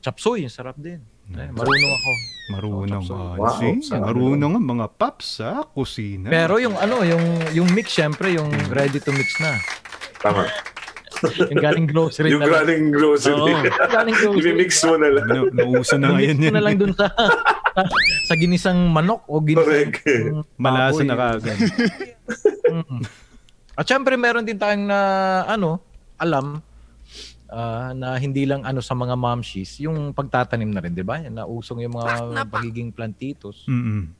[SPEAKER 4] Chapsuy, sarap din. Eh, marunong ako.
[SPEAKER 2] Marunong
[SPEAKER 4] Oh,
[SPEAKER 2] ba?
[SPEAKER 3] wow,
[SPEAKER 2] See, marunong ang mga paps sa kusina.
[SPEAKER 4] Pero yung ano, yung yung mix syempre, yung
[SPEAKER 3] Mm.
[SPEAKER 4] ready to mix na.
[SPEAKER 3] Tama.
[SPEAKER 4] Yung galing grocery
[SPEAKER 3] Yung
[SPEAKER 4] na
[SPEAKER 3] galing grocery.
[SPEAKER 5] Oo.
[SPEAKER 4] Galing grocery.
[SPEAKER 3] I-mix mo na lang.
[SPEAKER 2] Na, nauso na ngayon yan.
[SPEAKER 4] na lang dun sa sa ginisang manok o ginisang.
[SPEAKER 2] Malasa na kaagad.
[SPEAKER 4] Mm. At syempre meron din tayong na ano, alam ah, na hindi lang ano sa mga momshies, yung pagtatanim na rin, 'di ba? Nausong yung mga pagiging plantitos,
[SPEAKER 2] Mm-mm.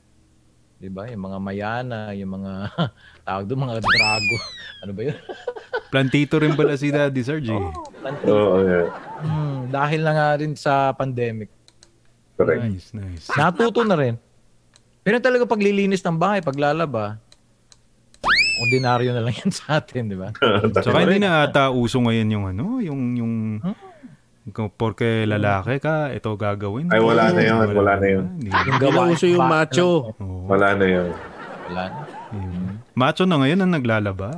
[SPEAKER 4] 'di ba? Yung mga mayana, yung mga tawag doon mga drago. ano ba 'yun?
[SPEAKER 2] Plantito rin pala si Daddy Sarge. eh.
[SPEAKER 4] Plantito.
[SPEAKER 3] Oo, yeah.
[SPEAKER 4] Mm, dahil na nga rin sa pandemic.
[SPEAKER 3] Correct.
[SPEAKER 2] Nice, nice.
[SPEAKER 4] Natuto na rin. Pero talaga paglilinis ng bahay, paglalaba, ordinaryo na lang yan sa atin, di ba?
[SPEAKER 2] Saka hindi na ata uso ngayon yung ano, yung yung kung porke lalaki ka, ito gagawin.
[SPEAKER 3] Ay, wala na yun, wala na yun.
[SPEAKER 2] Hindi.
[SPEAKER 4] Yung
[SPEAKER 5] na
[SPEAKER 4] gawain
[SPEAKER 5] uso yung
[SPEAKER 4] ba-
[SPEAKER 5] macho.
[SPEAKER 3] Wala na yun.
[SPEAKER 4] Wala na.
[SPEAKER 2] Yun. Macho na ngayon ang naglalaba.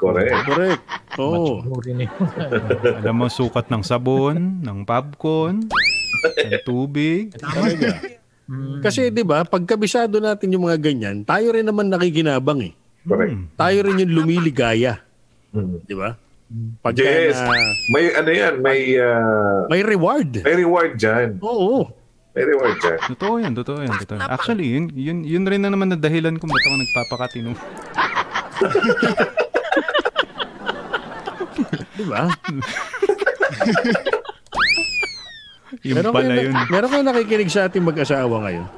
[SPEAKER 3] Correct.
[SPEAKER 5] Correct. Oo.
[SPEAKER 4] Na yun.
[SPEAKER 2] Alam mo sukat ng sabon, ng popcorn. Ang tubig.
[SPEAKER 5] Talaga. Kasi 'di ba, pag kabisado natin yung mga ganyan, tayo rin naman nakikinabang eh.
[SPEAKER 3] Correct.
[SPEAKER 5] Tayo rin yung lumiligaya,
[SPEAKER 3] Mm.
[SPEAKER 5] 'di ba? Pag
[SPEAKER 3] Yes.
[SPEAKER 5] na,
[SPEAKER 3] May ano yan, may, ah,
[SPEAKER 5] may reward.
[SPEAKER 3] may reward dyan.
[SPEAKER 5] Oo.
[SPEAKER 3] May reward dyan.
[SPEAKER 2] Totoo yan, totoo yan, totoo yan. Actually, yun, yun, yun rin na naman na dahilan kung ba't ako nagpapakatino.
[SPEAKER 5] 'Di ba?
[SPEAKER 2] Yung
[SPEAKER 5] Meron
[SPEAKER 2] pala
[SPEAKER 5] kayo,
[SPEAKER 2] yun.
[SPEAKER 5] meron kayo nakikinig sa ating mag-asawa ngayon.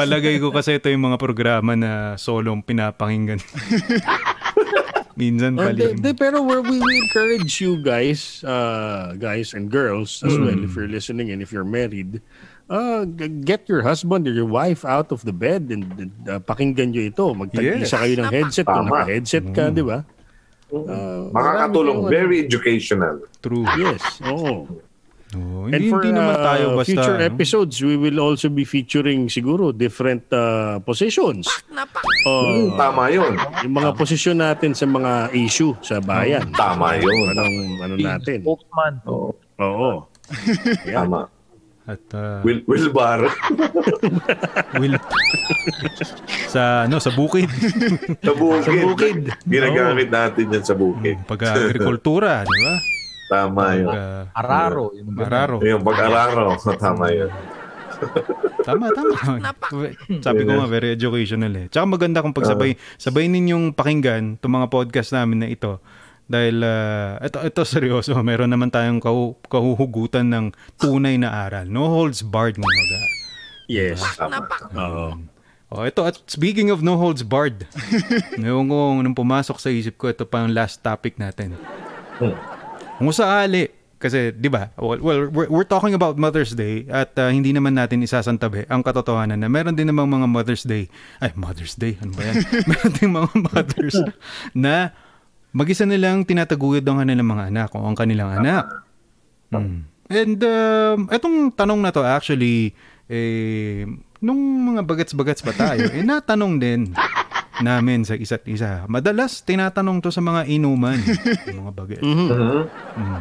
[SPEAKER 2] Palagay ko kasi ito yung mga programa na solong pinapakinggan. Minsan pala.
[SPEAKER 5] di- di, pero we, we encourage you guys, uh, guys and girls as well, if you're listening and if you're married, uh, get your husband or your wife out of the bed and, and, uh, pakinggan nyo ito. Magtag-isa
[SPEAKER 2] Yes.
[SPEAKER 5] kayo ng headset kung
[SPEAKER 3] Tama.
[SPEAKER 5] naka-headset ka, di ba? Uh,
[SPEAKER 3] Makakatulong. Very educational.
[SPEAKER 2] True.
[SPEAKER 5] Yes, oo.
[SPEAKER 2] Oh,
[SPEAKER 5] And
[SPEAKER 2] hindi,
[SPEAKER 5] for
[SPEAKER 2] hindi naman
[SPEAKER 5] uh,
[SPEAKER 2] tayo basta.
[SPEAKER 5] future
[SPEAKER 2] no?
[SPEAKER 5] episodes, we will also be featuring siguro different uh, positions. Uh,
[SPEAKER 3] Mm, tama yun.
[SPEAKER 5] yung mga posisyon natin sa mga issue sa bayan.
[SPEAKER 3] Tama yun.
[SPEAKER 5] Anong ano natin?
[SPEAKER 4] Spokesman.
[SPEAKER 3] Oo,
[SPEAKER 5] Oo.
[SPEAKER 3] tama.
[SPEAKER 2] At uh,
[SPEAKER 3] Will, Will Bar.
[SPEAKER 2] will sa ano sa bukid.
[SPEAKER 3] sa bukid.
[SPEAKER 5] Sa bukid.
[SPEAKER 3] Ginagamit natin yan sa bukid.
[SPEAKER 2] Pag agrikultura, di ba?
[SPEAKER 3] Tama yun.
[SPEAKER 2] Uh,
[SPEAKER 4] Araro. Yung ganun.
[SPEAKER 2] Mararo.
[SPEAKER 3] Yung pag-araro. Tama yun.
[SPEAKER 2] Tama, tama. Sabi ko nga, very educational eh. Tsaka maganda kung pagsabay, sabay ninyong pakinggan itong mga podcast namin na ito. Dahil, uh, ito, ito seryoso, meron naman tayong kahu- kahuhugutan ng tunay na aral. No holds barred, mga
[SPEAKER 5] Yes.
[SPEAKER 3] Tama.
[SPEAKER 5] Oo.
[SPEAKER 2] Oh, ito, at speaking of no holds barred, yung kung nung pumasok sa isip ko, ito pa ang last topic natin.
[SPEAKER 3] Hmm.
[SPEAKER 2] Kung sakali, kasi, di ba, well, well, we're, we're talking about Mother's Day at uh, hindi naman natin isasantabi ang katotohanan na meron din namang mga Mother's Day, ay, Mother's Day, ano ba yan? meron din mga mothers na mag-isa nilang tinataguyod ang kanilang mga anak o ang kanilang anak. Mm. And um, etong tanong na to actually, eh, nung mga bagats-bagats pa tayo, eh, natanong din namin sa isa't isa. Madalas tinatanong to sa mga inuman, yung mga bagets.
[SPEAKER 3] Mhm.
[SPEAKER 2] Mm.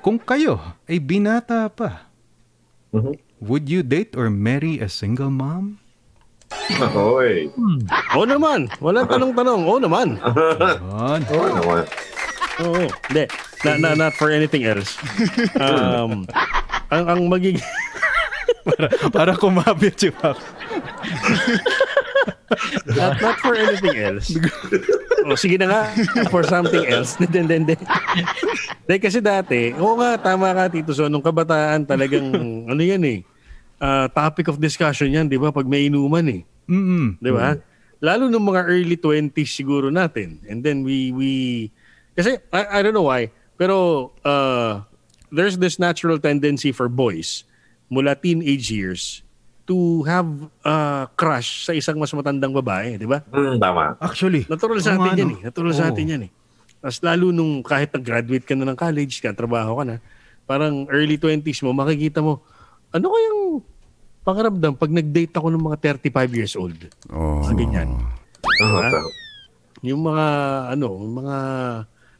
[SPEAKER 2] Kung kayo ay binata pa,
[SPEAKER 3] Mhm.
[SPEAKER 2] would you date or marry a single mom?
[SPEAKER 3] Hoy.
[SPEAKER 5] Oo naman. Walang tanong-tanong. Oo naman.
[SPEAKER 2] Yun.
[SPEAKER 3] Oo naman.
[SPEAKER 5] Oo. Hindi. Na, na, not for anything else. Um, ang, ang magiging...
[SPEAKER 2] para, para kumabit si Pap.
[SPEAKER 5] not, not for anything else. oh, sige na nga. For something else. Hindi, hindi, hindi. Hindi, kasi dati, oo nga, tama ka, Tito So, nung kabataan talagang, ano yan eh, ah, topic of discussion yan, di ba? Pag may inuman eh.
[SPEAKER 2] Mm-mm.
[SPEAKER 5] Di ba? Lalo nung mga early 20s siguro natin. And then we, we, kasi I, I don't know why, pero uh, there's this natural tendency for boys mula teenage years to have a crush sa isang mas matandang babae, di ba?
[SPEAKER 3] Mm, tama.
[SPEAKER 2] Actually,
[SPEAKER 5] Natural sa atin
[SPEAKER 2] nga,
[SPEAKER 5] yan eh. Natural sa
[SPEAKER 2] Oo.
[SPEAKER 5] atin yan eh. Tapos lalo nung kahit nag-graduate ka na ng college, ka, trabaho ka na, parang early 20s mo, makikita mo, ano kayang pangaramdam pag nag-date ako ng mga 35 years old?
[SPEAKER 6] Oh.
[SPEAKER 5] Mga ganyan.
[SPEAKER 3] Tama.
[SPEAKER 5] Yung mga, ano, yung mga,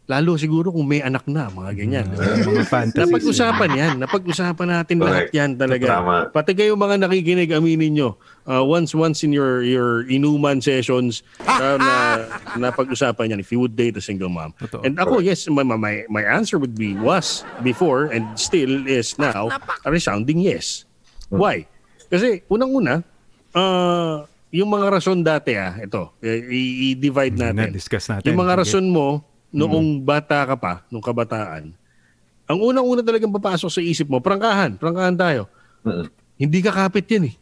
[SPEAKER 5] lalo siguro kung may anak na, mga ganyan.
[SPEAKER 2] Yung mga fantasies.
[SPEAKER 5] Napag-usapan yan. Napag-usapan natin lahat
[SPEAKER 3] Correct.
[SPEAKER 5] yan talaga.
[SPEAKER 3] Tama.
[SPEAKER 5] Pati kayo mga nakikinig, aminin nyo, uh, once once in your your inuman sessions, uh, na napag-usapan yan if you would date a single mom.
[SPEAKER 2] Totoo.
[SPEAKER 5] And ako, yes, my, my, my answer would be, was before and still is now, a resounding yes. Why? Kasi unang-una, uh, yung mga rason dati ah, ito, i- i-divide natin.
[SPEAKER 2] Na-discuss natin.
[SPEAKER 5] Yung mga rason mo noong bata ka pa, nung kabataan, ang unang-una talagang papasok sa isip mo, prangkahan, prangkahan tayo.
[SPEAKER 3] Mm,
[SPEAKER 5] Hindi ka kapit yan eh.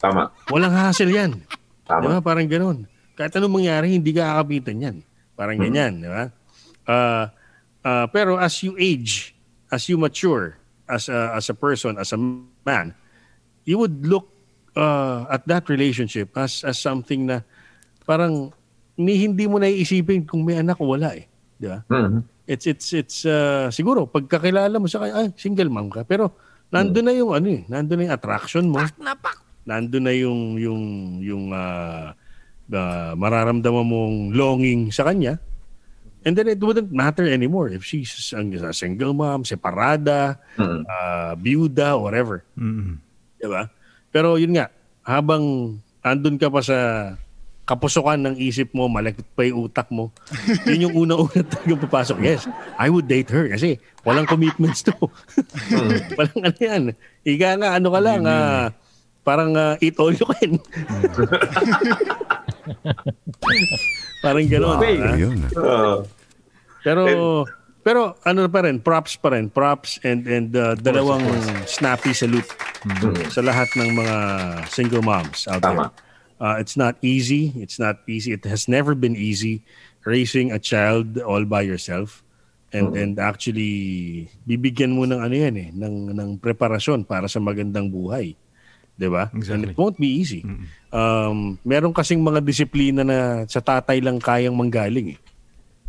[SPEAKER 3] Tama.
[SPEAKER 5] Walang hassle yan.
[SPEAKER 3] Tama.
[SPEAKER 5] ba? Parang ganun. Kahit anong mangyari, hindi ka kakapitan yan. Parang ganyan, di ba? Ah, ah, pero as you age, as you mature, as a, as a person, as a man, you would look uh, at that relationship as as something na parang ni hindi mo naiisipin kung may anak o wala eh. Di ba?
[SPEAKER 3] Mhm.
[SPEAKER 5] It's it's it's uh, siguro pagkakilala mo sa kanya, ay single mom ka, pero nandoon na yung ano eh, nandoon na yung attraction mo. Nandoon na yung yung yung uh, uh, mararamdaman mong longing sa kanya. And then it wouldn't matter anymore if she's ang- a single mom, separada,
[SPEAKER 3] Mm.
[SPEAKER 5] uh, byuda, whatever.
[SPEAKER 2] Mm.
[SPEAKER 5] Diba? Pero yun nga, habang andun ka pa sa kapusukan ng isip mo, malakit pa yung utak mo, yun yung unang-una talagang papasok. Yes, I would date her kasi walang commitments to. walang ano yan. Ika nga, ano ka lang, ah, parang ah, eat all you can. parang gano'n. ah.
[SPEAKER 6] Yun.
[SPEAKER 3] Ah,
[SPEAKER 5] Pero pero ano pa rin, props pa rin, props and and uh, dalawang snappy salute sa lahat ng mga single moms out
[SPEAKER 3] Tama.
[SPEAKER 5] there. Uh, it's not easy. It's not easy. It has never been easy raising a child all by yourself. And and actually bibigyan mo ng ano yan eh, ng ng preparasyon para sa magandang buhay. 'Di ba? And
[SPEAKER 2] Exactly.
[SPEAKER 5] it won't be easy. Um, meron kasing mga disiplina na sa tatay lang kayang manggaling eh.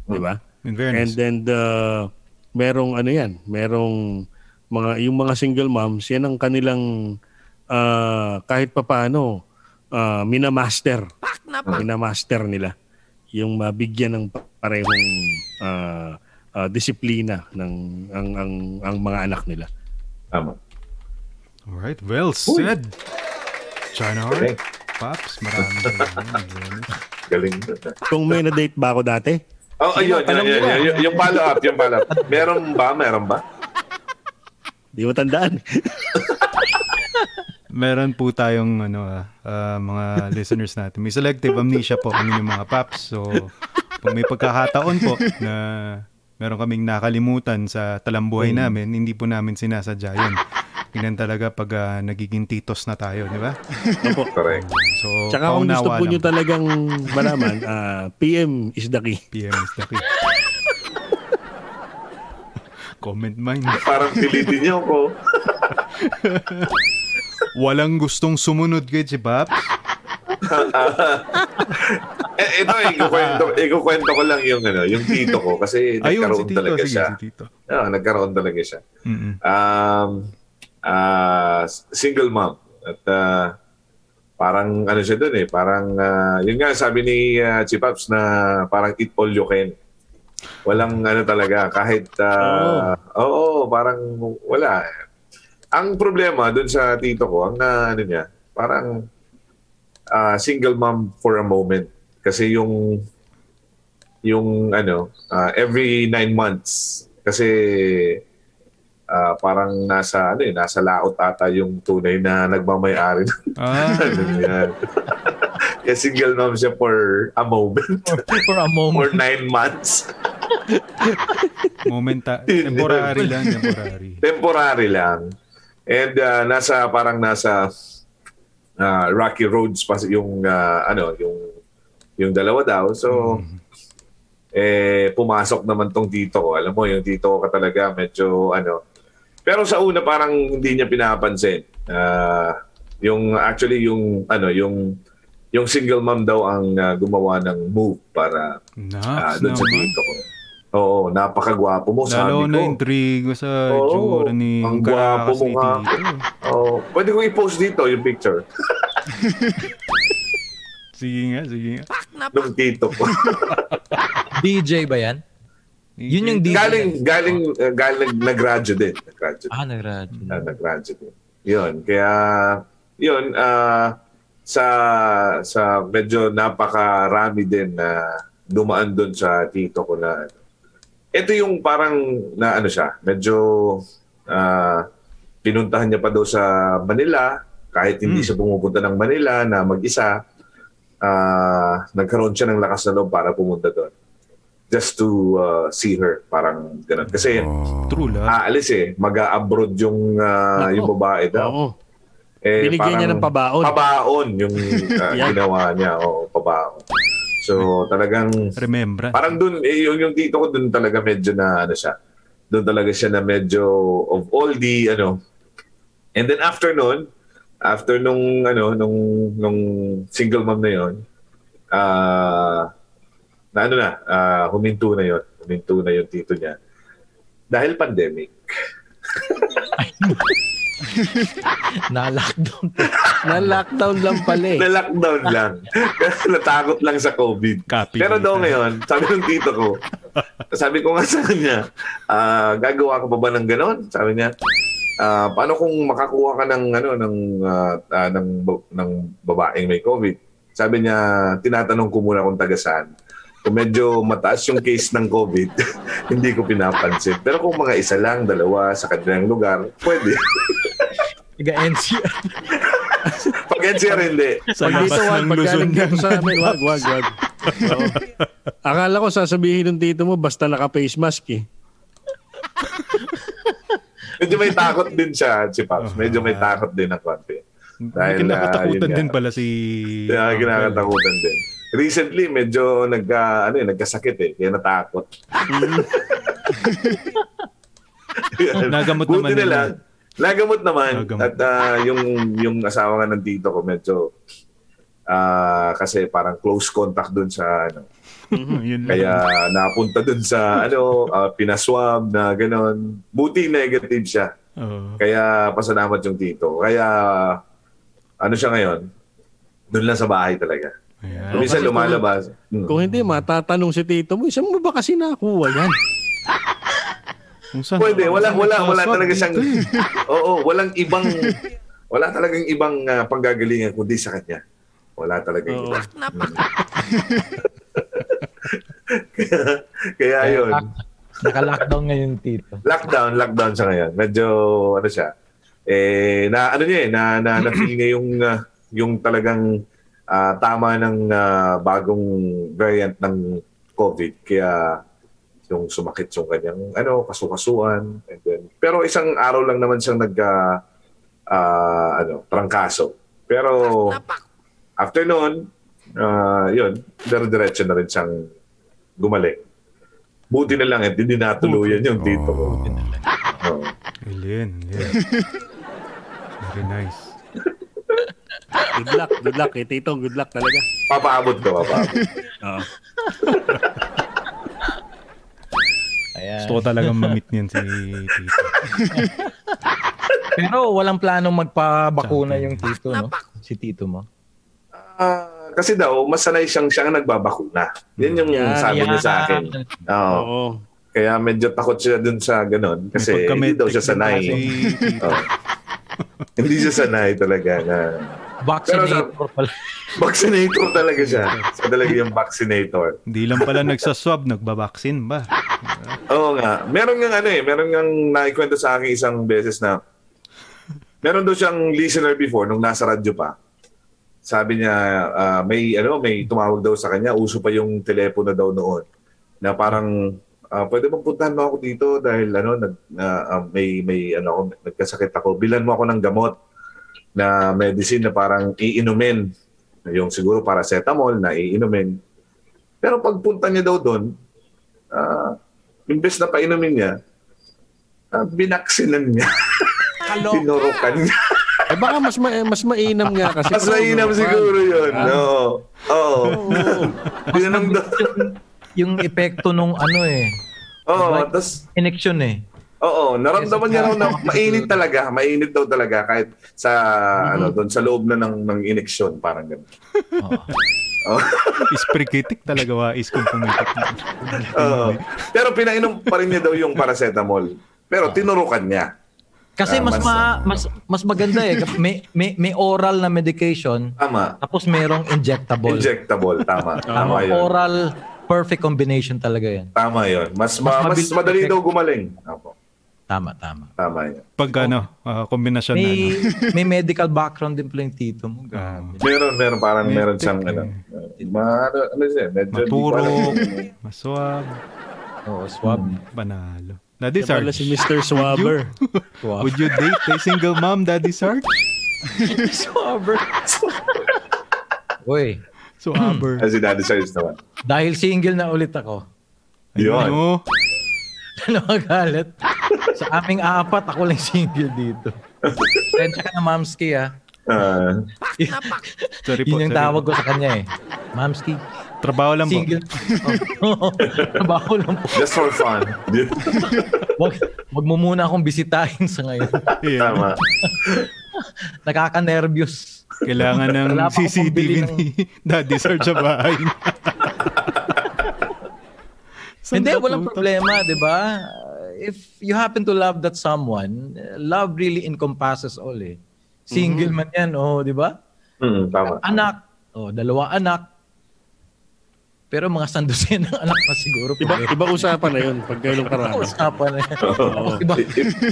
[SPEAKER 5] 'Di ba?
[SPEAKER 2] In
[SPEAKER 5] And
[SPEAKER 2] fairness.
[SPEAKER 5] then uh, merong ano yan, merong mga yung mga single moms, yan ang kanilang uh, kahit papaano uh, minamaster. Minamaster nila yung mabigyan ng parehong uh, uh, disiplina ng ang, ang ang mga anak nila.
[SPEAKER 3] tama.
[SPEAKER 2] Alright, well said. China
[SPEAKER 3] Galing.
[SPEAKER 2] Heart. In fairness.
[SPEAKER 3] Galing.
[SPEAKER 5] Kung may na-date ba ako dati?
[SPEAKER 3] Oh, ayun, yun, yun, yun, yun, yung follow up, yung follow up. Meron ba? Meron ba?
[SPEAKER 5] Di mo tandaan.
[SPEAKER 2] Meron po tayong ano ah, ah, mga listeners natin. May selective amnesia po ang inyong mga paps. So, kung may pagkakataon po na meron kaming nakalimutan sa talambuhay namin, hindi po namin sinasadya yun. Ganyan talaga pag ah, nagiging titos na tayo, di ba?
[SPEAKER 5] Opo.
[SPEAKER 3] Correct.
[SPEAKER 2] So,
[SPEAKER 5] Tsaka kung gusto po nyo talagang malaman, ah, PM is the key.
[SPEAKER 2] PM is the key. Comment mine.
[SPEAKER 3] Parang pilitin niyo ako.
[SPEAKER 2] Walang gustong sumunod kay si Paps.
[SPEAKER 3] Eh, ito, ikukwento, ikukwento ko lang yung, ano, yung tito ko kasi
[SPEAKER 2] Ayun, si
[SPEAKER 3] nagkaroon
[SPEAKER 2] Tito.
[SPEAKER 3] talaga
[SPEAKER 2] Sige,
[SPEAKER 3] siya.
[SPEAKER 2] si Tito.
[SPEAKER 3] Ah, nagkaroon talaga siya.
[SPEAKER 2] Mm-mm.
[SPEAKER 3] Um, ah, single mom. At ah, parang ano siya doon eh, parang ah, yun nga sabi ni uh, Chipaps na parang eat all you can. Walang ano talaga kahit ah, oo, parang wala. Ang problema doon sa tito ko, ang ah, ano niya, parang ah, single mom for a moment kasi yung yung ano ah, every nine months kasi ah, parang nasa ano eh, nasa laot ata yung tunay na nagmamay-ari ng
[SPEAKER 2] Ah,
[SPEAKER 3] ano yan. Kaya single mom siya for a moment.
[SPEAKER 4] For a
[SPEAKER 3] for
[SPEAKER 4] moment.
[SPEAKER 3] nine months.
[SPEAKER 2] momenta, temporary lang, temporary.
[SPEAKER 3] Temporary lang. And ah, nasa parang nasa ah, rocky roads pa yung ah, ano yung yung dalawa daw. So eh pumasok naman tong tito ko. Alam mo yung tito ko ka talaga medyo ano. Pero sa una parang hindi niya pinapansin. Ah, yung actually yung ano yung yung single mom daw ang ah, gumawa ng move para
[SPEAKER 2] Naks
[SPEAKER 3] doon sa
[SPEAKER 2] naman.
[SPEAKER 3] tito ko. Oo, napakagwapo mo sabi
[SPEAKER 2] Lalo
[SPEAKER 3] ko.
[SPEAKER 2] na intrigue sa
[SPEAKER 3] Oo,
[SPEAKER 2] itsura ni
[SPEAKER 3] ang gwapo mo nga. Oh, pwede ko i-post dito yung picture
[SPEAKER 2] Sige nga, sige nga.
[SPEAKER 3] ng tito ko.
[SPEAKER 4] DJ ba yan? Yun yung DJ.
[SPEAKER 3] galing galing uh, galing nag-graduate din. Nag-graduate.
[SPEAKER 4] Ah, nagrad.
[SPEAKER 3] Ah, nag-graduate din. Yun, kaya yun ah, sa sa medyo napakarami din na dumaan doon sa tito ko na ito yung parang na ano siya, medyo ah, pinuntahan niya pa daw sa Manila kahit hindi
[SPEAKER 2] Hmm.
[SPEAKER 3] siya pumupunta ng Manila na mag-isa. ah, nagkaroon siya ng lakas na loob para pumunta doon. Just to ah, see her, parang ganun. Kasi
[SPEAKER 6] Oh.
[SPEAKER 2] True love.
[SPEAKER 3] aalis eh, mag-abroad yung ah,
[SPEAKER 5] Nako.
[SPEAKER 3] yung babae daw.
[SPEAKER 5] Oo.
[SPEAKER 3] Eh,
[SPEAKER 5] Binigyan niya
[SPEAKER 3] parang
[SPEAKER 5] ng pabaon.
[SPEAKER 3] Pabaon yung
[SPEAKER 5] Yan.
[SPEAKER 3] ginawa niya, o pabaon. So talagang
[SPEAKER 2] Remembrance.
[SPEAKER 3] parang dun eh, yung, yung tito ko dun talaga medyo na ano siya. Doon talaga siya na medyo of all the ano. And then after nun, after nung ano nung nung single mom na yon, ah na ano na, ah, huminto na yon, huminto na yung tito niya. Dahil pandemic.
[SPEAKER 4] Na-lockdown.
[SPEAKER 5] Na-lockdown lang pala eh.
[SPEAKER 3] Na-lockdown lang. Kasi natakot lang sa COVID.
[SPEAKER 2] Copy
[SPEAKER 3] Pero daw ngayon, sabi ng tito ko, sabi ko nga sa kanya, ah, gagawa ka pa ba ng ganon? Sabi niya, ah, paano kung makakuha ka ng ano ng ah, ah, ng ng babaeng may COVID? Sabi niya, tinatanong ko muna kung taga saan. Kung medyo mataas yung case ng COVID, hindi ko pinapansin. Pero kung mga isa lang, dalawa sa kanilang lugar, pwede.
[SPEAKER 4] Tiga NCR.
[SPEAKER 3] Pag NCR, hindi.
[SPEAKER 2] Sa
[SPEAKER 5] Pag dito,
[SPEAKER 2] labas
[SPEAKER 5] wag,
[SPEAKER 2] ng
[SPEAKER 5] pag
[SPEAKER 2] Luzon
[SPEAKER 5] galing dito sa amin, wag, wag, wag. Oo. Akala ko sasabihin ng tito mo, basta naka-face mask eh.
[SPEAKER 3] Medyo may takot din siya, si Pops. Medyo may takot din ng konti.
[SPEAKER 2] May
[SPEAKER 3] Dahil,
[SPEAKER 2] kinakatakutan
[SPEAKER 3] ah, yun
[SPEAKER 2] din
[SPEAKER 3] nga.
[SPEAKER 2] pala si...
[SPEAKER 3] Kinakatakutan din. Recently, medyo nagka, ano, eh, nagkasakit eh. Kaya natakot.
[SPEAKER 2] Nagamot
[SPEAKER 3] Buti
[SPEAKER 2] naman
[SPEAKER 3] na
[SPEAKER 2] nila.
[SPEAKER 3] lang. Nagamot naman.
[SPEAKER 2] Nagamot.
[SPEAKER 3] At ah, yung, yung asawa nga ng tito ko, medyo ah, kasi parang close contact dun sa ano.
[SPEAKER 2] Lang.
[SPEAKER 3] Kaya napunta dun sa ano, ah, pinaswab na ganon. Buti negative siya.
[SPEAKER 2] Oo.
[SPEAKER 3] Kaya pasalamat yung tito. Kaya ano siya ngayon? Doon lang sa bahay talaga.
[SPEAKER 2] Ayan.
[SPEAKER 3] Minsan
[SPEAKER 5] kasi
[SPEAKER 3] lumalabas. Hmm.
[SPEAKER 5] Kung hindi, matatanong si tito mo, saan mo ba kasi nakuha yan?
[SPEAKER 2] Kung saan-
[SPEAKER 3] Pwede, wala wala wala talaga siyang. Oo, walang ibang wala talagang ibang ah, panggagalingan kundi sa kanya. Wala talagang
[SPEAKER 5] Oo.
[SPEAKER 3] iba. kaya, kaya yun.
[SPEAKER 4] Naka-lockdown ngayon, Tito.
[SPEAKER 3] Lockdown, lockdown siya ngayon. Medyo ano siya. Eh na ano niya eh, na na, na feel niya yung ah, yung talagang ah, tama ng ah, bagong variant ng COVID kaya yung sumakit yung kanyang ano kasukasuan and then pero isang araw lang naman siyang nagka ah, ano trangkaso pero after noon ah, yun dire-diretso na rin siyang gumaling buti na lang eh hindi natuluyan yung tito ko Oo.
[SPEAKER 2] Alien, yeah. Very nice.
[SPEAKER 5] Good luck, good luck eh, tito, good luck talaga.
[SPEAKER 3] papaabot ko papaabot
[SPEAKER 5] Oo.
[SPEAKER 4] Ayan.
[SPEAKER 2] Gusto ko talagang ma-meet niyan si Tito.
[SPEAKER 4] Pero walang planong magpabakuna yung Tito, no? Si Tito mo.
[SPEAKER 3] Ah, kasi daw, mas sanay siyang siyang nagbabakuna. Yan yung
[SPEAKER 5] Yan,
[SPEAKER 3] sabi niya sa akin. Oo.
[SPEAKER 5] Oo.
[SPEAKER 3] Kaya medyo takot siya dun sa ganun. Kasi hindi daw siya sanay. Oo. hindi siya sanay talaga na
[SPEAKER 4] Vaccinator pala.
[SPEAKER 3] vaccinator talaga siya. Siya talaga yung vaccinator.
[SPEAKER 2] Hindi lang pala nagsaswab, nagbabaksin ba?
[SPEAKER 3] Oo nga. Meron nga ano eh, meron nga naikwento sa akin isang beses na meron daw siyang listener before nung nasa radyo pa. Sabi niya ah, may ano, may tumawag daw sa kanya, uso pa yung telepono daw noon. Na parang ah, pwede bang puntahan mo ako dito dahil ano nag na, ah, may may ano ako nagkasakit ako. Bilan mo ako ng gamot na medicine na parang iinumin. Yung siguro paracetamol na iinumin. Pero pagpunta niya daw doon, ah, imbes na painumin niya, uh, binaksinan niya. Tinurukan niya.
[SPEAKER 5] Eh baka mas ma- mas mainam nga kasi.
[SPEAKER 3] Mas mainam siguro yun.
[SPEAKER 5] Ah.
[SPEAKER 3] No. Oo. Tinanong daw.
[SPEAKER 4] Yung epekto nung ano eh.
[SPEAKER 3] Oo.
[SPEAKER 4] Like-
[SPEAKER 3] Tapos,
[SPEAKER 4] Connection eh.
[SPEAKER 3] Oo. Naramdaman niya raw na mainit talaga. Mainit daw talaga kahit sa, ano, doon sa loob na ng, ng ineksyon. Parang gano'n.
[SPEAKER 4] Oo.
[SPEAKER 2] Isprikitik talaga wa is kung pumitik.
[SPEAKER 3] Oo. Pero pinainom pa rin niya daw yung paracetamol. Pero tinurukan niya.
[SPEAKER 4] Kasi
[SPEAKER 3] Ah,
[SPEAKER 4] mas
[SPEAKER 3] mas-
[SPEAKER 4] ma, mas mas maganda eh. May, may may oral na medication
[SPEAKER 3] Tama.
[SPEAKER 4] tapos merong injectable.
[SPEAKER 3] Injectable. Tama. Tama yun.
[SPEAKER 4] oral perfect combination talaga 'yan.
[SPEAKER 3] Tama yun. Mas,
[SPEAKER 4] Mas
[SPEAKER 3] ma- mas madali
[SPEAKER 4] effect.
[SPEAKER 3] daw gumaling. Apo.
[SPEAKER 4] Tama, tama.
[SPEAKER 3] Tama yun.
[SPEAKER 2] Pag ano, ah, kombinasyon na ano.
[SPEAKER 4] May may medical background din pala yung tito mo. Grabe.
[SPEAKER 3] Meron, meron, parang
[SPEAKER 2] May
[SPEAKER 3] meron siyang,
[SPEAKER 2] eh.
[SPEAKER 3] ano, uh, ma, ano, ano siya, medyo
[SPEAKER 2] Maturo, maswab,
[SPEAKER 4] Oo, swab.
[SPEAKER 2] panalo. Daddy
[SPEAKER 5] Siya pala
[SPEAKER 2] Sarge,
[SPEAKER 5] si Mr. Swabber.
[SPEAKER 4] Swab.
[SPEAKER 2] would you date a single mom, Daddy Sarge?
[SPEAKER 4] Swabber. Uy,
[SPEAKER 2] Swabber.
[SPEAKER 3] As in, Daddy Sarge naman.
[SPEAKER 4] dahil single na ulit ako.
[SPEAKER 3] Yun.
[SPEAKER 2] Ano?
[SPEAKER 4] Ano magalit? Sa aming apat, ako lang single dito. Sensya ka na, Mamski, ah.
[SPEAKER 3] Ah,
[SPEAKER 2] Sorry po,
[SPEAKER 4] Yun yung
[SPEAKER 2] sorry
[SPEAKER 4] tawag
[SPEAKER 2] po.
[SPEAKER 4] ko sa kanya, eh. Mamski,
[SPEAKER 2] Trabaho lang po.
[SPEAKER 4] Single. Oh. Trabaho lang po.
[SPEAKER 3] Just for fun.
[SPEAKER 4] Wag, wag mo muna akong bisitahin sa ngayon.
[SPEAKER 2] Yeah.
[SPEAKER 3] Tama.
[SPEAKER 4] Nakaka-nervyos.
[SPEAKER 2] Kailangan ng
[SPEAKER 4] Wala pa akong
[SPEAKER 2] CCTV
[SPEAKER 4] pambili
[SPEAKER 2] ni Daddy Sarge sa bahay.
[SPEAKER 4] Hindi, walang problema, di ba? If you happen to love that someone, love really encompasses all eh. Single man yan, oh, di ba?
[SPEAKER 3] Mm, tama.
[SPEAKER 4] Anak, oh, dalawa anak. Pero mga sandusin ng anak na siguro.
[SPEAKER 5] Iba, iba usapan na yun pag ganun
[SPEAKER 4] Iba
[SPEAKER 5] karami.
[SPEAKER 4] usapan na yan.
[SPEAKER 3] Oo.
[SPEAKER 4] Iba,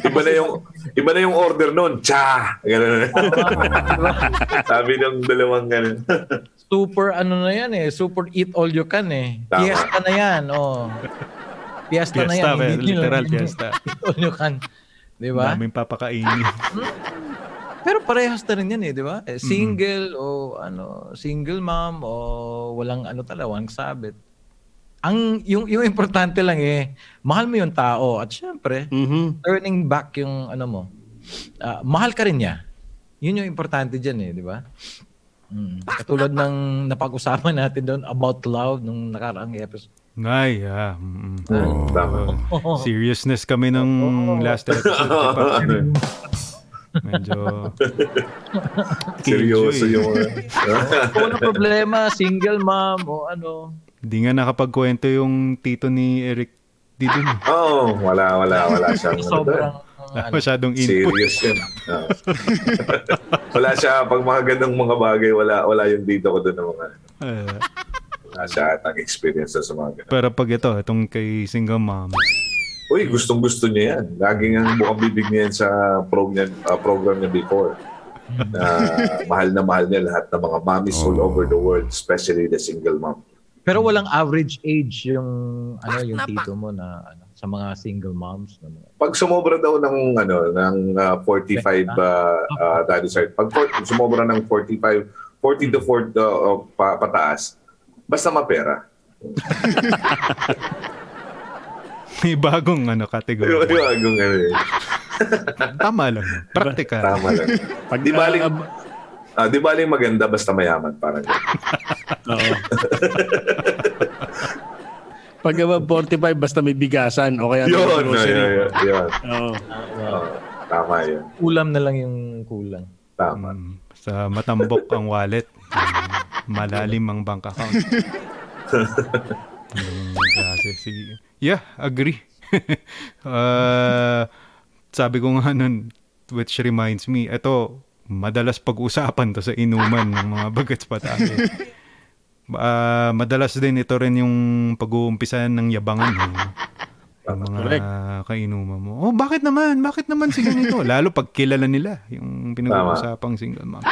[SPEAKER 3] iba na yung iba na yung order noon. Cha. Ganun. Sabi ng dalawang ganun.
[SPEAKER 4] Super ano na yan eh. Super eat all you can eh.
[SPEAKER 3] Tama.
[SPEAKER 4] Fiesta na yan. Oh. Fiesta, na
[SPEAKER 2] Fiesta,
[SPEAKER 4] yan.
[SPEAKER 2] well,
[SPEAKER 4] Hindi nyo-
[SPEAKER 2] literal
[SPEAKER 4] hindi nyo
[SPEAKER 2] fiesta.
[SPEAKER 4] Eat all you can. Di ba?
[SPEAKER 2] Daming papakainin.
[SPEAKER 4] Pero parehas na rin yan eh, di ba? Eh, single o ano, single mom o walang ano talaga, walang sabit. Ang yung yung importante lang eh, mahal mo yung tao at syempre,
[SPEAKER 5] Mhm.
[SPEAKER 4] turning back yung ano mo. ah, mahal ka rin niya. Yun yung importante diyan eh, di ba? Mm. Katulad ng napag-usapan natin doon about love nung nakaraang episode.
[SPEAKER 2] Ay, yeah. Mm,
[SPEAKER 3] Oh,
[SPEAKER 2] uh, seriousness kami ng last episode. Diba? Medyo...
[SPEAKER 3] Seryoso yung
[SPEAKER 4] Kung ano problema, single mom o ano.
[SPEAKER 2] Di nga nakapagkwento yung tito ni Eric Didon.
[SPEAKER 3] Oh, wala wala wala siyang ano
[SPEAKER 4] Sobrang.
[SPEAKER 2] Wala
[SPEAKER 4] ano,
[SPEAKER 2] masyadong input.
[SPEAKER 3] Serious yun. Oo. wala siya pag mga gandang mga bagay wala wala yung dito ko doon ng mga
[SPEAKER 2] Uh,
[SPEAKER 3] wala siya at experience sa mga ganun.
[SPEAKER 2] pero pag ito, itong kay single mom,
[SPEAKER 3] Uy, gustong gusto niya yan. Laging ang bukang bibig niya yan sa program, uh, program niya before. Na mahal na mahal niya lahat ng mga mommies all over the world, especially the single mom.
[SPEAKER 4] Pero walang average age yung ano yung tito mo na ano sa mga single moms na mga
[SPEAKER 3] Pag sumobra daw ng ano ng uh, 45 uh, uh, daddy side, pag for, sumobra ng 45, 40 to 40 uh, pa, pataas, basta mapera.
[SPEAKER 2] may bagong ano, category.
[SPEAKER 3] yung agong ano eh.
[SPEAKER 2] Tama lang. Practical.
[SPEAKER 3] Tama lang.
[SPEAKER 5] Pag
[SPEAKER 3] Di baling,
[SPEAKER 5] ah,
[SPEAKER 3] ah, di baling maganda basta mayaman. Parang.
[SPEAKER 5] Oo. Pag above 45, basta may bigasan o kaya
[SPEAKER 3] Yun, yun, yun, yun. Tama yun.
[SPEAKER 4] kulam na lang yung kulang.
[SPEAKER 3] Tama.
[SPEAKER 2] Mm, sa matambok ang wallet, mm, malalim ang bank account. Ganung klase. Sige. Yeah, agree. uh, sabi ko nga nun, which reminds me, ito, madalas pag-usapan to sa inuman ng mga bagets patake. Ah, madalas din ito rin yung pag-uumpisan ng yabangan. Eh. Yung mga
[SPEAKER 5] Correct.
[SPEAKER 2] kainuman mo. Oh, bakit naman? Bakit naman si ganito? Lalo pag kilala nila yung pinag-uusapang single mom.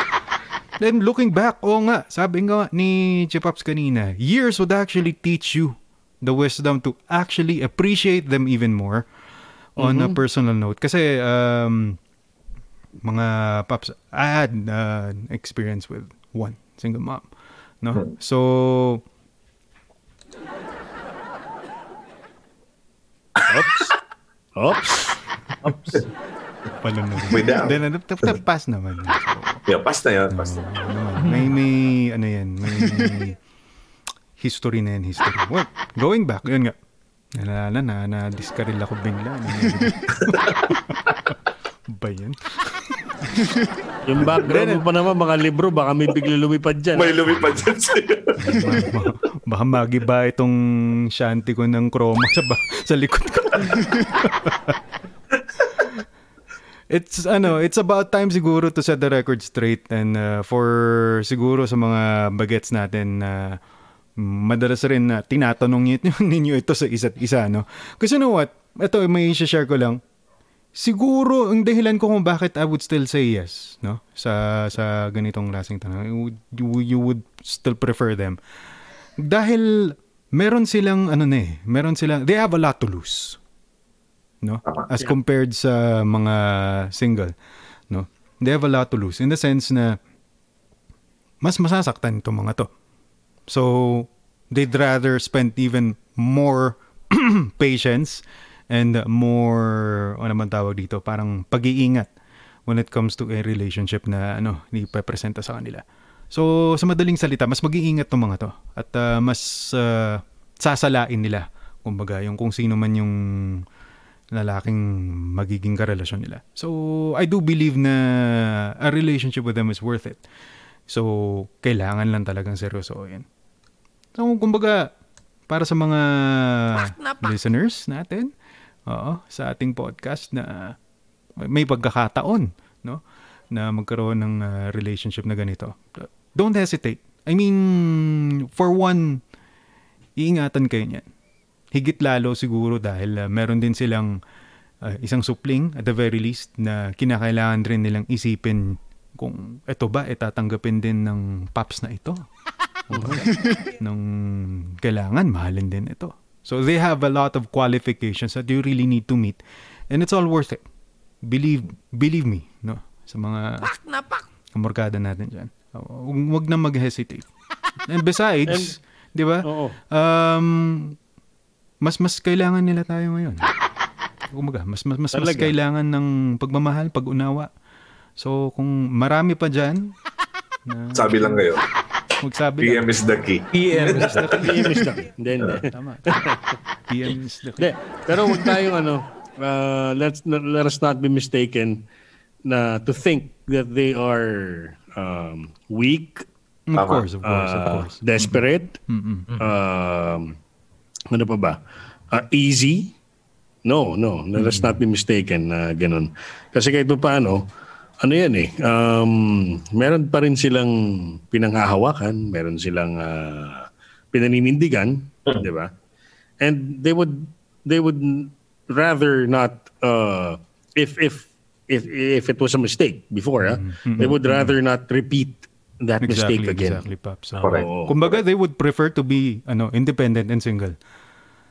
[SPEAKER 2] Then looking back, oo nga, sabi nga ni Chipaps kanina, years would actually teach you the wisdom to actually appreciate them even more on a personal note. Kasi um, mga paps, I had uh, experience with one single mom. No? So,
[SPEAKER 5] Oops.
[SPEAKER 2] paano na?
[SPEAKER 3] Way down.
[SPEAKER 2] Then, ano, tap- tap- pass naman. So,
[SPEAKER 3] Yeah, pass na yun. Pass na.
[SPEAKER 2] ano, may, may, ano yan, may history na yan, history. Well, going back, yun nga. Nalala na, na-discarrel ako bigla. ba yan?
[SPEAKER 5] Yung background mo pa naman, mga libro, baka may bigla lumipad dyan.
[SPEAKER 3] May lumipad dyan sa'yo.
[SPEAKER 2] Baka- Baka magiba itong shanty ko ng chroma sa, ba- sa likod ko. it's ano, it's about time siguro to set the record straight and uh, for siguro sa mga bagets natin na madalas rin na tinatanong ninyo, ninyo ito sa isa't isa, no? Kasi you know what? Ito, may share ko lang. Siguro, ang dahilan ko kung bakit I would still say yes, no? Sa sa ganitong klaseng tanong. You would, you, you would still prefer them. Dahil meron silang ano na eh, meron silang they have a lot to lose. No? As compared sa mga single, no? They have a lot to lose in the sense na mas masasaktan itong mga to. So, they'd rather spend even more patience and more, ano man tawag dito, parang pag-iingat when it comes to a relationship na ano, ipapresenta sa kanila. So, sa madaling salita, mas mag-iingat tong mga to. At ah, mas ah, sasalain nila. Kumbaga, yung kung sino man yung lalaking magiging karelasyon nila. So, I do believe na a relationship with them is worth it. So, kailangan lang talagang seryosohin. So, kumbaga, para sa mga listeners natin, oo, sa ating podcast na may pagkakataon, no? na magkaroon ng uh, relationship na ganito. Don't hesitate. I mean, for one, iingatan kayo niyan. Higit lalo siguro dahil uh, meron din silang uh, isang supling at the very least na kinakailangan rin nilang isipin kung ito ba itatanggapin din ng paps na ito. nung kailangan mahalin din ito. So they have a lot of qualifications that you really need to meet and it's all worth it. Believe believe me, no? Sa mga kamorkada natin diyan. Huwag na mag-hesitate. And besides, 'di ba? Um mas mas kailangan nila tayo ngayon. Kumaga, mas mas mas, mas kailangan ng pagmamahal, pag-unawa. So kung marami pa diyan na
[SPEAKER 3] Sabi lang kayo,
[SPEAKER 2] magsabi lang.
[SPEAKER 3] PM is the key.
[SPEAKER 4] PM.
[SPEAKER 5] Iimis lang. Hindi, hindi.
[SPEAKER 2] Tama. PM is the
[SPEAKER 5] Hindi. Pero huwag tayong ano, uh, let's, let us not be mistaken na to think that they are um, weak,
[SPEAKER 2] Of
[SPEAKER 3] Tama.
[SPEAKER 2] course, of course, of
[SPEAKER 5] uh,
[SPEAKER 2] course.
[SPEAKER 5] desperate,
[SPEAKER 2] Mm-mm.
[SPEAKER 5] um, ano pa ba? Uh, easy? No, no. Let us not be mistaken na ganun. Kasi kahit pa paano, ano yan eh, um, meron pa rin silang pinanghahawakan, meron silang uh, pinaninindigan, di ba? And they would they would rather not uh, if if if if it was a mistake before, ah, they would rather not repeat that
[SPEAKER 2] Exactly,
[SPEAKER 5] mistake again.
[SPEAKER 2] exactly, Pops. So,
[SPEAKER 3] Correct.
[SPEAKER 5] Oo.
[SPEAKER 2] Kumbaga, they would prefer to be ano independent and single.